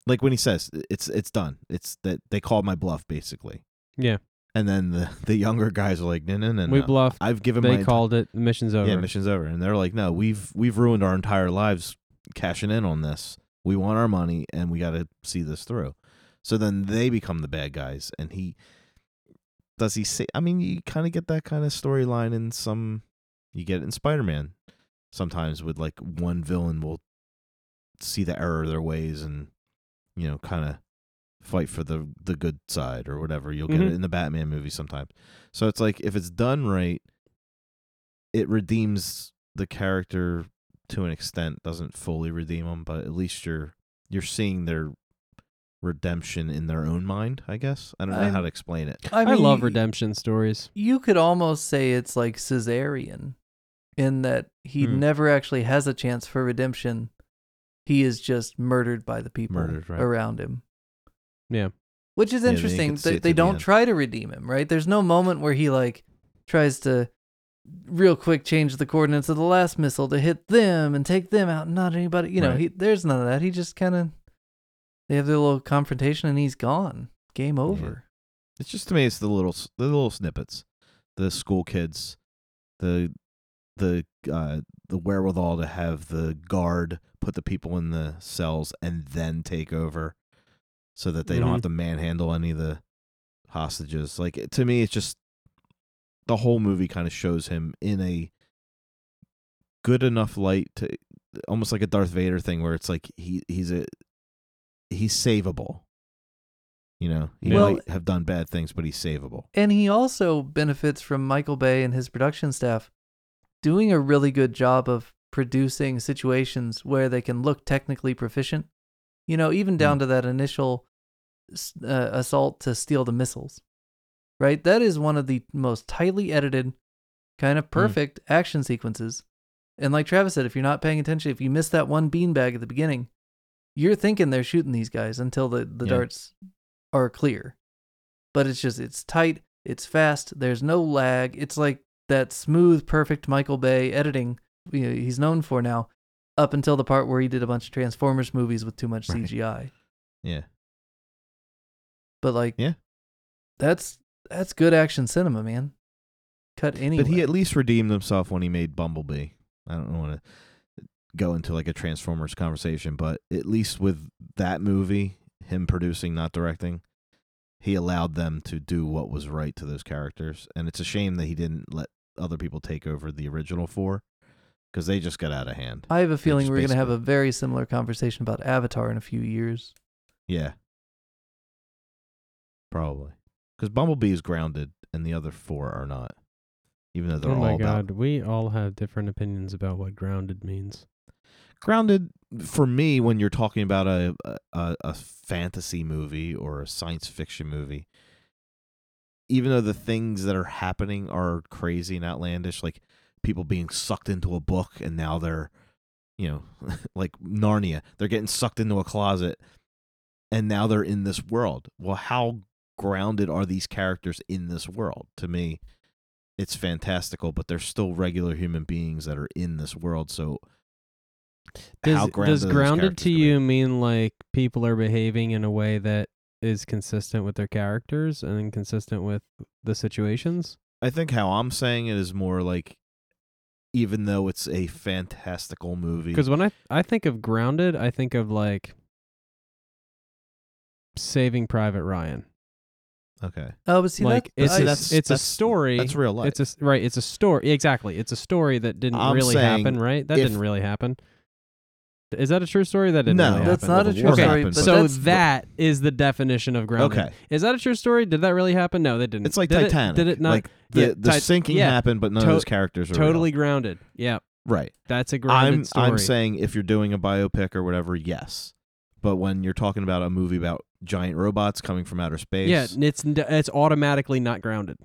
like when he says it's it's done, it's that they called my bluff basically, yeah, and then the the younger guys are like, no no no, we no. bluffed. I've given my They called it. The mission's over. yeah, mission's over. And they're like, no, we've we've ruined our entire lives cashing in on this. We want our money and we got to see this through. So then they become the bad guys and he does he say I mean, you kind of get that kind of storyline in some you get it in Spider-Man sometimes with like one villain will see the error of their ways and you know, kind of fight for the the good side or whatever. You'll get it Mhm. in the Batman movie sometimes. So it's like if it's done right, it redeems the character to an extent. Doesn't fully redeem them, but at least you're you're seeing their redemption in their own mind. I guess I don't know I'm- how to explain it. I, I, love redemption stories. You could almost say it's like Caesarian in that he Hmm. never actually has a chance for redemption. He is just murdered by the people Murdered, right. around him. Yeah. Which is Yeah, then you interesting. could see They, they don't end. try to redeem him, right? There's no moment where he like tries to real quick change the coordinates of the last missile to hit them and take them out, and not anybody. You know, Right. he there's none of that. He just kind of they have their little confrontation and he's gone. Game over. It's just to me, it's the little the little snippets, the school kids, the the uh the wherewithal to have the guard put the people in the cells and then take over, so that they don't Mhm. have to manhandle any of the hostages. Like to me, it's just the whole movie kind of shows him in a good enough light to almost like a Darth Vader thing where it's like he he's a he's savable. You know, he Well- might have done bad things, but he's savable. And he also benefits from Michael Bay and his production staff doing a really good job of producing situations where they can look technically proficient. You know, even down Mm. to that initial uh, assault to steal the missiles. Right? That is one of the most tightly edited, kind of perfect action sequences. And like Travis said, if you're not paying attention, if you miss that one beanbag at the beginning, you're thinking they're shooting these guys until the, the Yeah. darts are clear. But it's just, it's tight, it's fast, there's no lag. It's like that smooth, perfect Michael Bay editing you know, he's known for now, up until the part where he did a bunch of Transformers movies with too much Right. CGI. Yeah. But like, Yeah. that's that's good action cinema, man. Cut any But he at least redeemed himself when he made Bumblebee. I don't want to go into like a Transformers conversation, but at least with that movie, him producing, not directing, he allowed them to do what was right to those characters. And it's a shame that he didn't let other people take over the original four because they just got out of hand. I have a feeling we're going to have a very similar conversation about Avatar in a few years. Yeah. Probably. Because Bumblebee is grounded and the other four are not. Even though they're oh my all about god, we all have different opinions about what grounded means. grounded for me when you're talking about a, a a fantasy movie or a science fiction movie even though the things that are happening are crazy and outlandish like people being sucked into a book and now they're you know like narnia they're getting sucked into a closet and now they're in this world well how grounded are these characters in this world to me it's fantastical but they're still regular human beings that are in this world so Does, how grounded does grounded to can be. you mean like people are behaving in a way that is consistent with their characters and consistent with the situations? I think how I'm saying it is more like, even though it's a fantastical movie, Because when I I think of grounded, I think of like Saving Private Ryan. okay, Oh, but see, like that, it's I- a, that's- it's a that's- story. that's real life. It's a s- right. It's a story. Exactly. It's a story that didn't I'm really happen. Right. That if- didn't really happen. Is that a true story? That didn't No. really that's happen. not a true Okay, story. But so that's, that is the definition of grounded. Okay. Is that a true story? Did that really happen? No, that didn't. it's like did Titanic. It, did it not? Like the Yeah, the Tit- sinking yeah. happened, but none To- of those characters are real. totally grounded. Yeah, right. that's a grounded I'm story. I'm saying if you're doing a biopic or whatever, yes, but when you're talking about a movie about giant robots coming from outer space, yeah, it's it's automatically not grounded.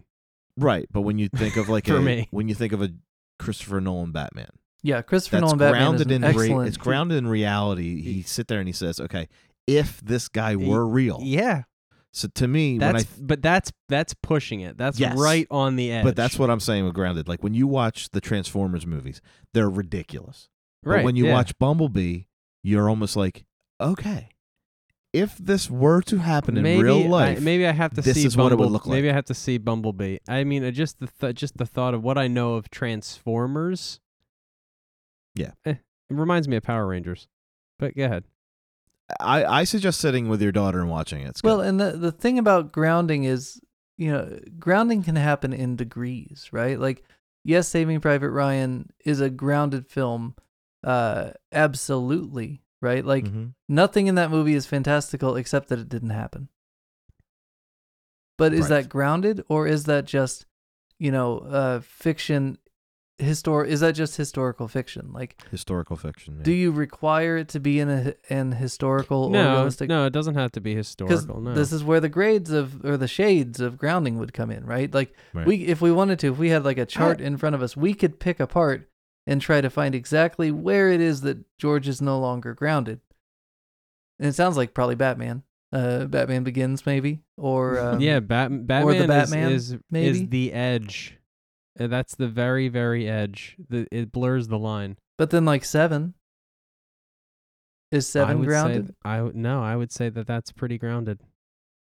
right. But when you think of like For a me. when you think of a Christopher Nolan Batman, yeah, Christopher Nolan Batman is in re- excellent. it's grounded in reality. He sit there and he says, okay, if this guy were real, Yeah, so to me, when I that's but that's that's pushing it. That's Yes. right on the edge. But that's what I'm saying with grounded. Like when you watch the Transformers movies, they're ridiculous. right. But when you yeah. watch Bumblebee, you're almost like, okay, if this were to happen in maybe real I, life, maybe I have to this see is what it would look like. Maybe I have to see Bumblebee. I mean, just the th- just the thought of what I know of Transformers. Yeah. Eh, it reminds me of Power Rangers. But go ahead. I, I suggest sitting with your daughter and watching it. It's well, good. and the the thing about grounding is, you know, grounding can happen in degrees, right? Like, yes, Saving Private Ryan is a grounded film, uh, absolutely, right? Like, Mhm. nothing in that movie is fantastical except that it didn't happen. But is Right. that grounded or is that just, you know, uh, fiction? Histor is that just historical fiction? Like, historical fiction. yeah. do you require it to be in a an historical or No, realistic? no, it doesn't have to be historical. No. this is where the grades of or the shades of grounding would come in, right? Like Right. we, if we wanted to, if we had like a chart in front of us, we could pick apart and try to find exactly where it is that George is no longer grounded. And it sounds like probably Batman, uh, Batman Begins, maybe, or um, yeah, Bat- Batman, is- Batman, is, is maybe? the edge. Uh, That's the very very edge. The, it blurs the line. But then like seven is seven would grounded Say, I would no. I would say that that's pretty grounded.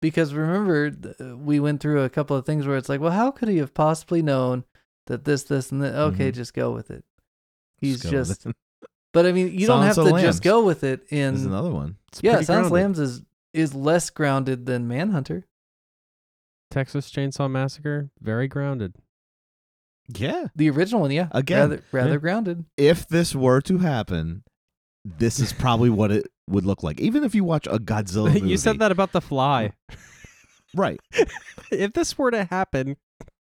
because remember we went through a couple of things where it's like, well, how could he have possibly known that this, this, and that? Okay, Mhm. just go with it. He's go with just. But I mean, you don't have to of the just go with it. There's In another one. It's yeah, pretty Silence. Lambs is is less grounded than Manhunter. Texas Chainsaw Massacre, very grounded. Yeah. The original one, yeah, Again, rather rather yeah. grounded. If this were to happen, this is probably what it would look like. Even if you watch a Godzilla movie. you said that about the fly. right. if this were to happen,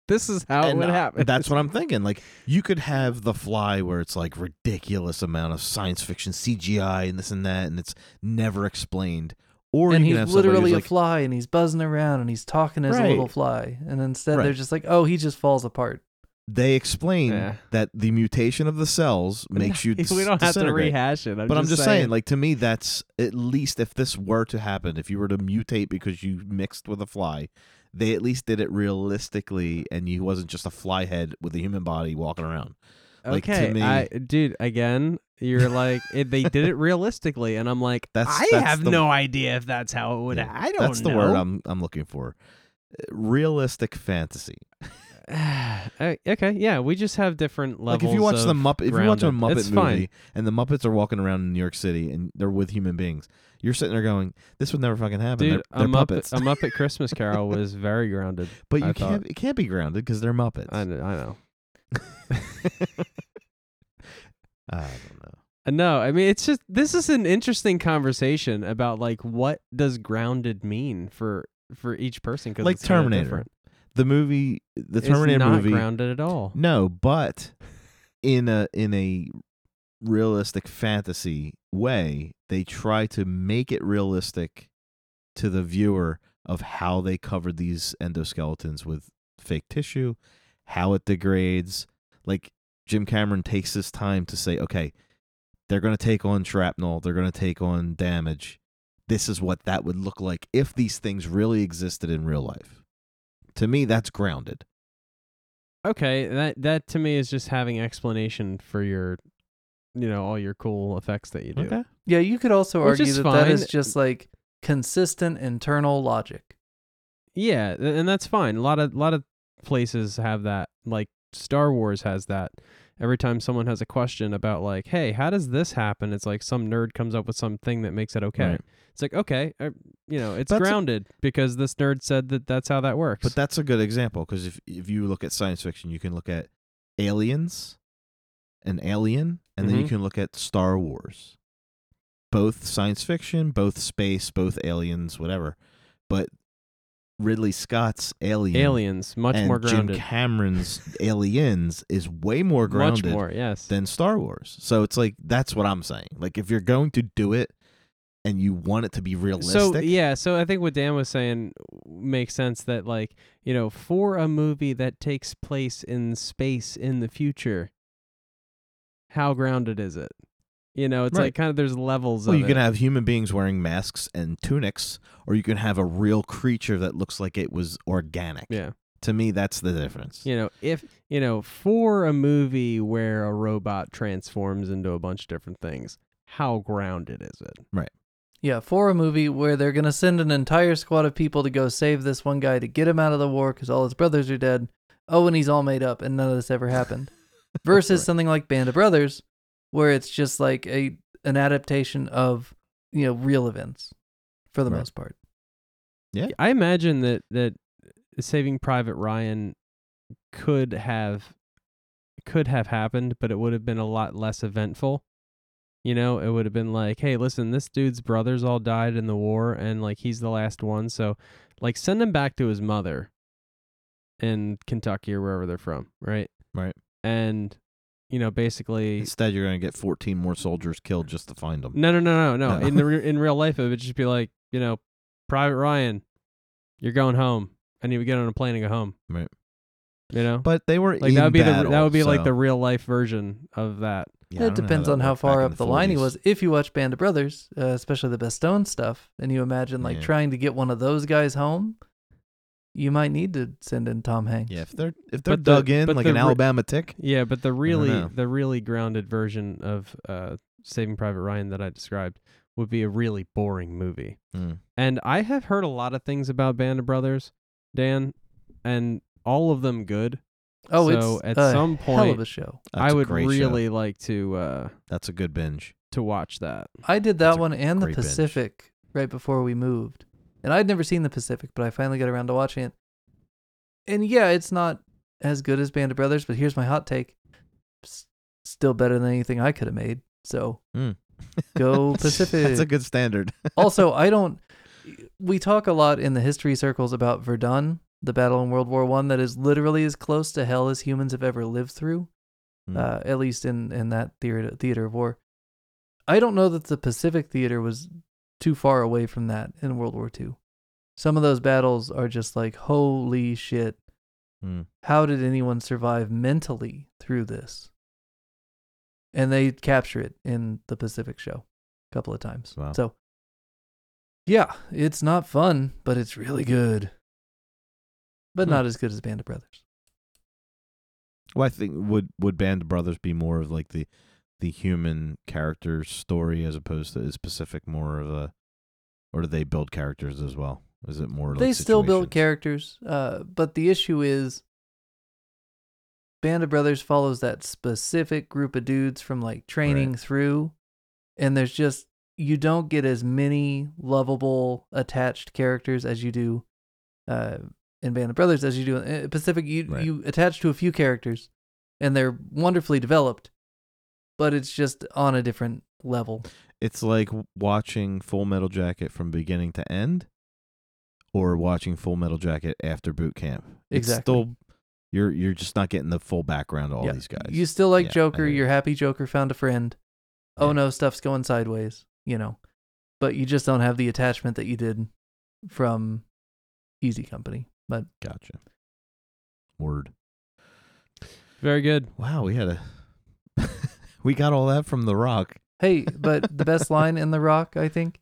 this is how it would uh, happen. That's what I'm thinking. Like you could have the fly where it's like ridiculous amount of science fiction CGI and this and that, and it's never explained. Or and you he's have literally who's a like, fly, and he's buzzing around, and he's talking as a little fly. And instead, they're just like, oh, he just falls apart. They explain Yeah. that the mutation of the cells makes you. we don't have to disintegrate. rehash it. I'm but I'm just just saying, like to me, that's at least if this were to happen, if you were to mutate because you mixed with a fly, they at least did it realistically, and you wasn't just a fly head with a human body walking around. like, to okay, me- I, dude. Again, you're like it, they did it realistically, and I'm like, That's- I that's have the- no idea if that's how it would. Yeah, I don't That's the know. word I'm I'm looking for. Uh, Realistic fantasy. Uh, okay, yeah, we just have different levels. like if you watch the Muppet, if you watch a. Muppet movie fine. and the Muppets are walking around in New York City and they're with human beings, you're sitting there going, "This would never fucking happen." Dude, they're, a they're Muppet, a Muppet Christmas Carol was very grounded. but you I can't. thought- It can't be grounded because they're Muppets. I, kn- I know. I don't know. Uh, No, I mean it's just this is an interesting conversation about like what does grounded mean for for each person because Like Terminator. The movie, the It's Terminator not movie. grounded at all. No, but in a in a realistic fantasy way, they try to make it realistic to the viewer of how they covered these endoskeletons with fake tissue, how it degrades. Like Jim Cameron takes his time to say, okay, they're going to take on shrapnel, they're going to take on damage. This is what that would look like if these things really existed in real life. To me, that's grounded. Okay, that that to me is just having explanation for your, you know, all your cool effects that you do. Okay. Yeah, you could also Which argue is that that is just like consistent internal logic. Yeah, and that's fine. A lot of lot of places have that. Like Star Wars has that. Every time someone has a question about like, "Hey, how does this happen?" It's like some nerd comes up with something that makes it okay. Right. It's like, okay, uh, you know, it's That's a- grounded because this nerd said that that's how that works. But that's a good example because if if you look at science fiction, you can look at Aliens, an Alien, and then you Mhm. can look at Star Wars. Both science fiction, both space, both aliens, whatever. But Ridley Scott's Alien, aliens much and more Jim grounded. Cameron's Aliens is way more grounded much more, yes. than Star Wars. So it's like that's what I'm saying. Like if you're going to do it and you want it to be realistic, So yeah, so I think what Dan was saying makes sense that like, you know, for a movie that takes place in space in the future, how grounded is it? You know, it's Right. like kind of there's levels Well, of you it. can have human beings wearing masks and tunics, or you can have a real creature that looks like it was organic. yeah. To me, that's the difference. You know, if you know, for a movie where a robot transforms into a bunch of different things, how grounded is it? Right. Yeah, for a movie where they're going to send an entire squad of people to go save this one guy to get him out of the war because all his brothers are dead. Oh, and he's all made up and none of this ever happened. Versus Right. something like Band of Brothers, where it's just like a an adaptation of you know real events for the Right. most part. Yeah. I imagine that that Saving Private Ryan could have could have happened, but it would have been a lot less eventful. You know, it would have been like, hey, listen, this dude's brothers all died in the war, and like he's the last one, so like send him back to his mother in Kentucky or wherever they're from, right? Right. And you know, basically, Instead, you're going to get 14 more soldiers killed just to find them. no, no, no, no, no. No. In the re- in real life, it would just be like, you know, Private Ryan, you're going home. and you to get on a plane and go home. Right. You know, But they were like in that would be battle, the that would be like the real life version of that. Yeah, it don't know depends that on how far up the, line he was. If you watch Band of Brothers, uh, especially the Bastogne stuff, and you imagine like Yeah. trying to get one of those guys home, you might need to send in Tom Hanks. Yeah, if they're if they're But the- dug in but like the an re- Alabama tick, Yeah, but the really know. the really grounded version of uh, Saving Private Ryan that I described would be a really boring movie. mm, And I have heard a lot of things about Band of Brothers, Dan, and all of them good. Oh, So it's at a some hell of point- a show. that's I a would great show. really like to uh, That's a good binge. to watch that. I did That's that a one and the great binge. Pacific right before we moved. And I'd never seen the Pacific, but I finally got around to watching it. And yeah, it's not as good as Band of Brothers, but here's my hot take. S- still better than anything I could have made. So Mm. Go Pacific. That's a good standard. also, I don't we talk a lot in the history circles about Verdun, the battle in World War One that is literally as close to hell as humans have ever lived through. Mm. uh, at least in in that theater theater of war. I don't know that the Pacific theater was too far away from that in World War II. Some of those battles are just like holy shit. Hmm. How did anyone survive mentally through this? And they capture it in the Pacific show a couple of times. Wow. So, yeah, it's not fun, but it's really good. But Hmm. not as good as Band of Brothers. Well, I think would would Band of Brothers be more of like the the human character story as opposed to is Pacific more of a, or do they build characters as well? Is it more? they like still build characters, uh, but the issue is Band of Brothers follows that specific group of dudes from like training Right. through, and there's just you don't get as many lovable attached characters as you do uh, in Band of Brothers as you do in uh, Pacific. You Right. you attach to a few characters, and they're wonderfully developed, but it's just on a different level. It's like watching Full Metal Jacket from beginning to end, or watching Full Metal Jacket after boot camp. It's Exactly. still you're you're just not getting the full background of all Yeah. these guys. You still like Yeah, Joker. you. You're happy Joker found a friend. Oh Yeah. no, stuff's going sideways, you know. But you just don't have the attachment that you did from Easy Company. But Gotcha. Word. Very good. Wow, we had a we got all that from The Rock. hey, but the best line in The Rock, I think,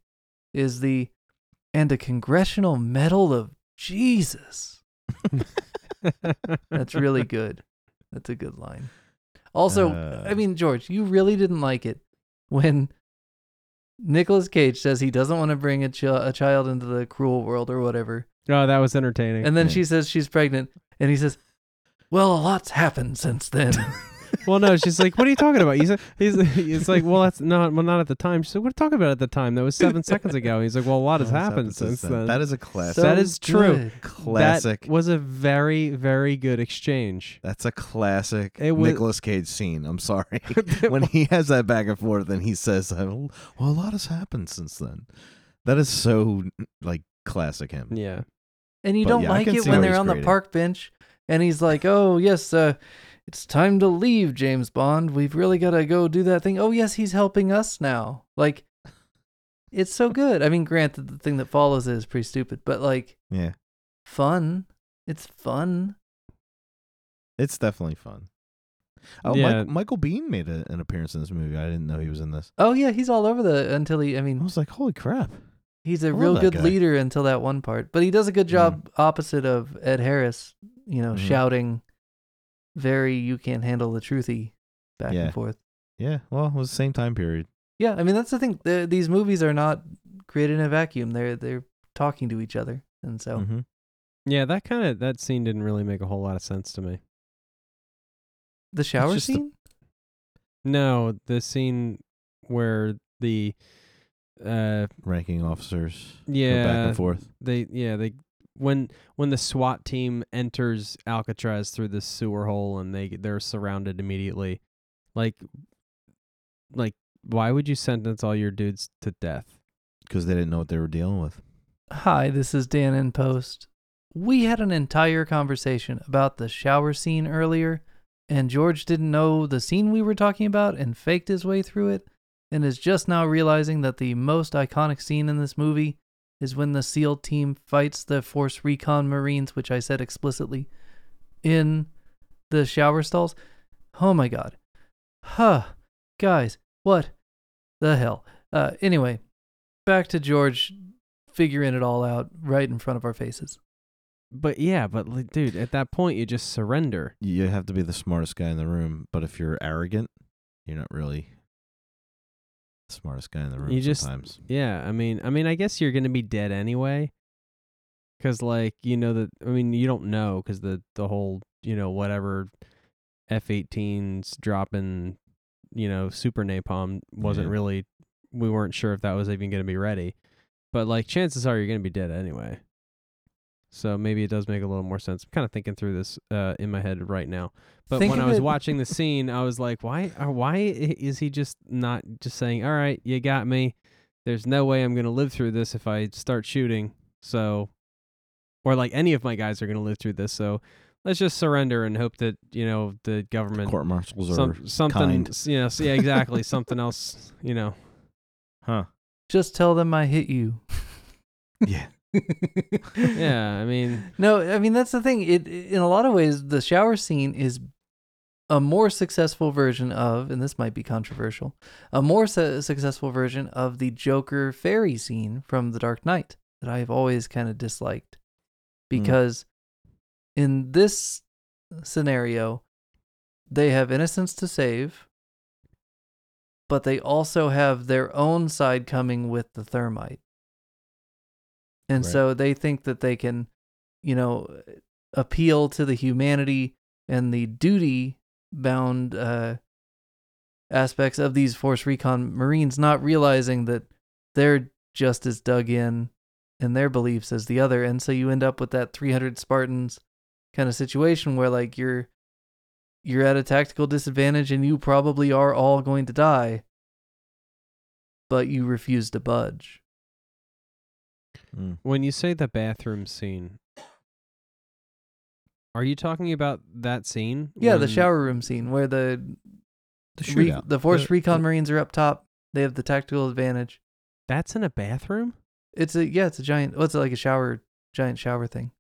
is the and a congressional medal of Jesus. That's really good. That's a good line. Also, Uh. I mean, George, you really didn't like it when Nicolas Cage says he doesn't want to bring a, ch- a child into the cruel world or whatever. oh, that was entertaining. And then Yeah. she says she's pregnant, and he says, "Well, a lot's happened since then." well, no, she's like, "What are you talking about?" He's he's it's like, "Well, that's not well, not at the time." She's like, "What are you talking about at the time? That was seven seconds ago." He's like, "Well, a lot has What's happened since then." That is a classic. So That is true. good. classic. That was a very very good exchange. That's a classic It was- Nicolas Cage scene. I'm sorry. when he has that back and forth and he says, "Well, a lot has happened since then." That is so like classic him. yeah. And you But don't yeah, like it when they're he's on the park bench, and he's like, "Oh yes, uh, it's time to leave, James Bond. We've really got to go do that thing." Oh yes, he's helping us now. Like, it's so good. I mean, granted, the thing that follows it is pretty stupid, but like, Yeah, fun. It's fun. it's definitely fun. Oh, Yeah. Mike, Michael Biehn made a, an appearance in this movie. I didn't know he was in this. Oh yeah, he's all over the until he. I mean, I was like, "Holy crap!" He's a I love real good guy. leader until that one part, but he does a good job opposite of Ed Harris. You know, Mhm. shouting, very "you can't handle the truthy" back Yeah. and forth. Yeah, well, it was the same time period. Yeah, I mean that's the thing. The, these movies are not created in a vacuum. They're they're talking to each other, and so hmm Yeah, that kind of that scene didn't really make a whole lot of sense to me. the shower just the- scene. No, the scene where the uh Ranking officers go back yeah and forth. they yeah they when when the SWAT team enters Alcatraz through the sewer hole and they they're surrounded immediately, like like why would you sentence all your dudes to death? because they didn't know what they were dealing with. Hi, this is Dan in Post. We had an entire conversation about the shower scene earlier, and George didn't know the scene we were talking about and faked his way through it, and is just now realizing that the most iconic scene in this movie is when the SEAL team fights the Force Recon Marines, which I said explicitly, in the shower stalls. Oh my god. Huh. Guys, what the hell? Uh, anyway, back to George figuring it all out right in front of our faces. But yeah, but like, dude, at that point you just surrender. You have to be the smartest guy in the room, but if you're arrogant, you're not really the smartest guy in the room. You just- sometimes. Yeah, I mean, I mean, I guess you're gonna be dead anyway. Cause like you know that I mean you don't know because the the whole you know whatever F-18s dropping you know super napalm wasn't Yeah. really we weren't sure if that was even gonna be ready, but like chances are you're gonna be dead anyway. So maybe it does make a little more sense. I'm kind of thinking through this uh, in my head right now. But Think when I was it- watching the scene, I was like, why? uh, Why i- is he just not just saying, "All right, you got me"? There's no way I'm gonna live through this if I start shooting. So, or like any of my guys are gonna live through this. So let's just surrender and hope that you know the government Court martials are something kind. you know yeah exactly something else you know huh? Just tell them I hit you. Yeah. yeah, I mean, No, I mean that's the thing. It in a lot of ways the shower scene is a more successful version of, and this might be controversial, a more su- successful version of the Joker ferry scene from The Dark Knight that I have always kind of disliked, hmm. because in this scenario, they have innocence to save, but they also have their own side coming with the thermite. And Right. so they think that they can, you know, appeal to the humanity and the duty bound uh, aspects of these Force Recon Marines, not realizing that they're just as dug in in their beliefs as the other. And so you end up with that 300 Spartans kind of situation where like you're you're at a tactical disadvantage and you probably are all going to die but you refuse to budge Mm. when you say the bathroom scene, are you talking about that scene? yeah the shower room scene where the The re- the force The- recon the- marines are up top they have the tactical advantage That's in a bathroom. it's a yeah it's a giant what's it like a shower giant shower thing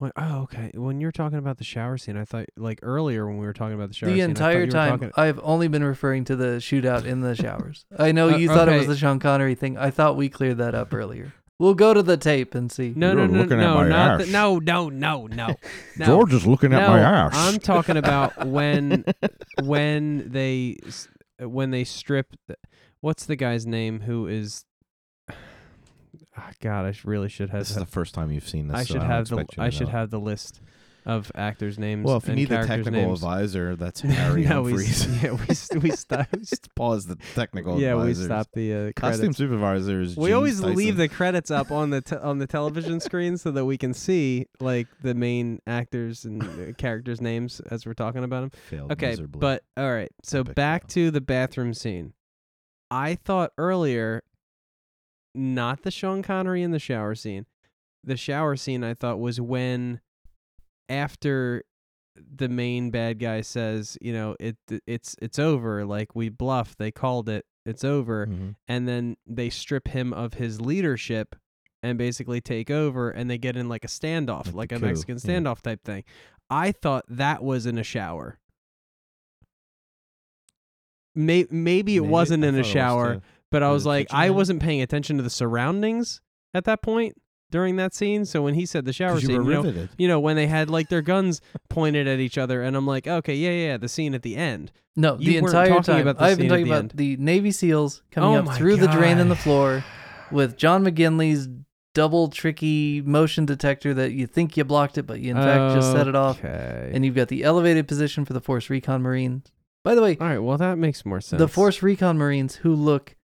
Wait, oh, okay. When you're talking about the shower scene, I thought like earlier when we were talking about the shower the scene, entire time talking- i've only been referring to the shootout in the showers i know Uh, you thought it was the sean connery thing i thought we cleared that up earlier we'll go to the tape and see no, no, You're no, looking at no, my not the, ass. no, no, no, no, no. George is looking at my ass. I'm talking about when when they s- when they strip. The, what's the guy's name who is? Ah, God, I sh- really should have. this is the first time you've seen this. I so should don't have the expect you to I should know. have the list of actors' names. Well, if you need the technical names. advisor, that's Harry no, we, yeah, we s- we stopped. Pause the technical yeah, we advisors. stopped the uh, Costume supervisors. We Gene always Tyson. leave the credits up on the te- on the television screen so that we can see like the main actors and uh, characters' names as we're talking about them. Failed Okay, miserably. but all right. So Epic back fail. to the bathroom scene. I thought earlier, not the Sean Connery in the shower scene. The shower scene I thought was when, after the main bad guy says, you know, it it's it's over. Like we bluffed. They called it. It's over. Mhm. And then they strip him of his leadership and basically take over and they get in like a standoff, Like like a coup, Mexican yeah. standoff type thing. I thought that was in a shower. May- maybe it Maybe. wasn't I in a thought it was shower, but I Was like, I wasn't paying attention to the surroundings at that point during that scene. So when he said the shower 'Cause you scene, were you know, riveted. you know, when they had like their guns pointed at each other, and I'm like, okay, yeah, yeah, yeah, the scene at the end. No, You the weren't entire talking time about the I've been scene at talking the about end. the Navy SEAls coming Oh up my through the drain in the God. floor with John McGinley's double tricky motion detector that you think you blocked it, but you in fact just set it off. Okay. And you've got the elevated position for the Force Recon Marines. By the way, All right, well that makes more sense. the Force Recon Marines who look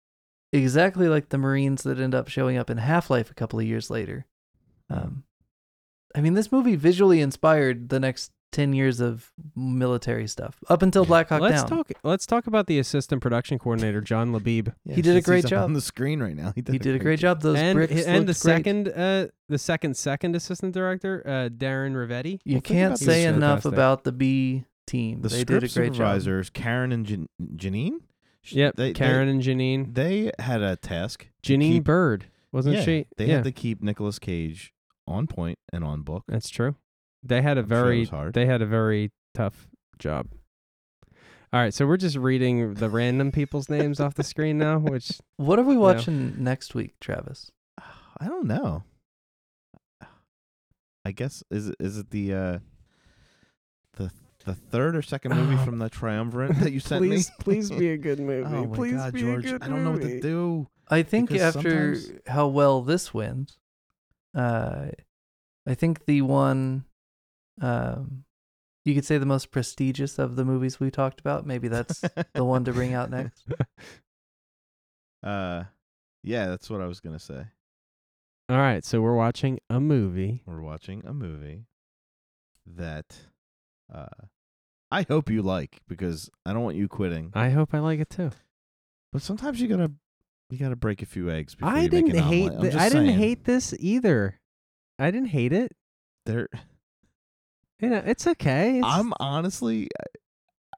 exactly like the Marines that end up showing up in Half Life a couple of years later. Um, I mean, this movie visually inspired the next 10 years of military stuff up until Black Hawk let's Down. talk. Let's talk about the assistant production coordinator, John Labib, Yeah, He did a great he's job. on the screen right now. He did, he did a great job. Those and bricks and the great. second, uh, the second second assistant director, uh, Darren Rivetti. You Well, can't say enough fantastic. about the B team. The they script did a great job. supervisors, Karen and Jan- Janine. Sh- Yep, they, Karen and Janine. They, they had a task. Janine keep- Bird wasn't yeah, she? They yeah, had to keep Nicolas Cage on point and on book. that's true. They had a I'm very was hard. they had a very tough job. All right, so we're just reading the random people's names off the screen now, which What are we watching next week, Travis? I don't know. I guess is it is it the uh the the third or second movie Oh. from the triumvirate that you sent please, me? please be a good movie. oh my please god, be George! a good I don't know what to movie. do. I think Because after sometimes- how well this wins, uh, I think the one, um, you could say the most prestigious of the movies we talked about. Maybe that's the one to bring out next. Uh, yeah, that's what I was gonna say. All right, so we're watching a movie. We're watching a movie that uh I hope you like because I don't want you quitting. I hope I like it too. But sometimes you gotta you gotta break a few eggs before I you didn't hate. omelet. I'm thi- just I didn't hate this either. I didn't hate it. There, You know, it's okay. It's, I'm honestly,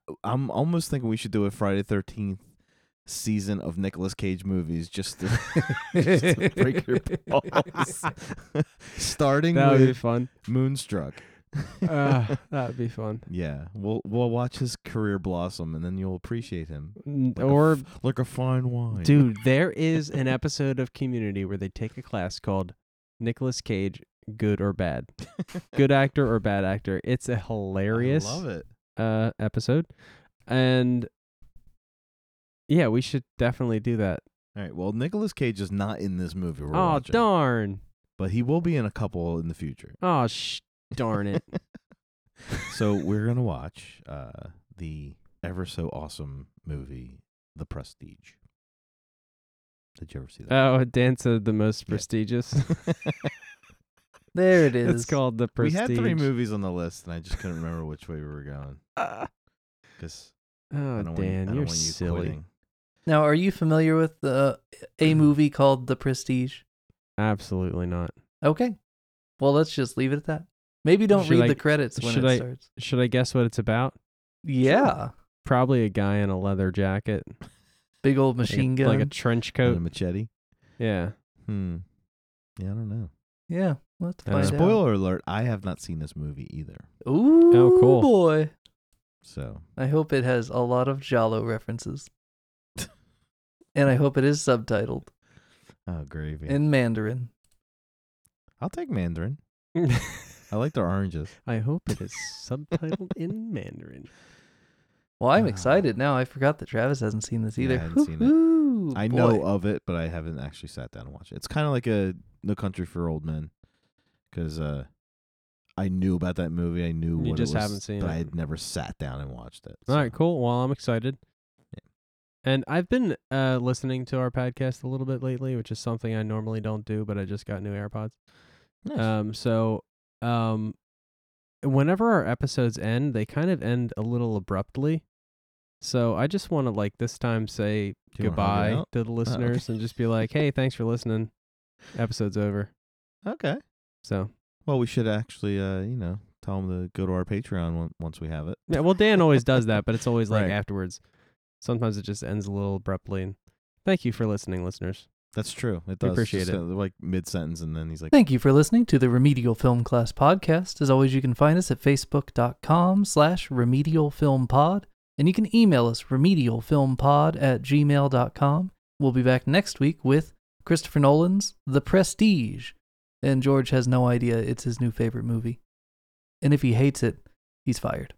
uh, I'm almost thinking we should do a Friday Thirteenth season of Nicolas Cage movies just to, just to break your balls. Starting That would be fun. Moonstruck. Uh, that would be fun. Yeah, we'll we'll watch his career blossom, and then you'll appreciate him Like or f- like a fine wine. Dude, there is an episode of Community where they take a class called Nicholas Cage, Good or Bad, Good Actor or Bad Actor. It's a hilarious I love it. uh episode, and yeah, we should definitely do that. All right. Well, Nicholas Cage is not in this movie. Oh watching, darn! but he will be in a couple in the future. Oh sh darn it! so we're gonna watch uh, the ever so awesome movie, The Prestige. Did you ever see that? Oh, Dance of the most Yeah. prestigious. There it is. it's called the Prestige. we Prestige. had three movies on the list, and I just couldn't remember which way we were going. Ah. Because Oh, I don't Dan, want you, I don't you're want you silly. quitting. Now, are you familiar with the a movie called The Prestige? Absolutely not. Okay. Well, let's just leave it at that. Maybe don't Should read I- the credits when should it I- starts. Should I guess what it's about? Yeah. Probably a guy in a leather jacket, Big old like a- machine gun. like a trench And a coat. machete. Yeah. Hmm. Yeah, I don't know. yeah. Let's Uh, find out. Spoiler alert: I have not seen this movie either. Ooh, Oh, cool. boy. So I hope it has a lot of Jalo references. and I hope it is subtitled oh gravy. in Mandarin. I'll take Mandarin. I like their oranges. I hope it is subtitled in Mandarin. Well, I'm excited now. I forgot that Travis hasn't seen this Yeah, either. I hadn't seen it. Woo-hoo, I know of it, but I haven't actually sat down and watched it. It's kind of like a No Country for Old Men, because uh, I knew about that movie. I knew You what just it was, haven't seen but it. I had never sat down and watched it. All right, so- cool. Well, I'm excited. Yeah. And I've been uh, listening to our podcast a little bit lately, which is something I normally don't do, but I just got new AirPods. Nice. Um, so, um, whenever our episodes end, they kind of end a little abruptly. So I just want to like this time say Do you wanna hug it goodbye to the listeners and just be like, "Hey, thanks for listening. Episode's over." okay. So Well, we should actually, uh, you know, tell them to go to our Patreon on- once we have it. yeah, well, Dan always does that, but it's always like Right. afterwards. Sometimes it just ends a little abruptly. And thank you for listening, listeners. That's true. It We does. appreciate Just it. kinda like mid sentence, and then he's like, Thank you for listening to the Remedial Film Class podcast. As always, you can find us at facebook.com slash remedial film pod, and you can email us remedialfilmpod at gmail.com. We'll be back next week with Christopher Nolan's The Prestige. And George has no idea it's his new favorite movie. And if he hates it, he's fired.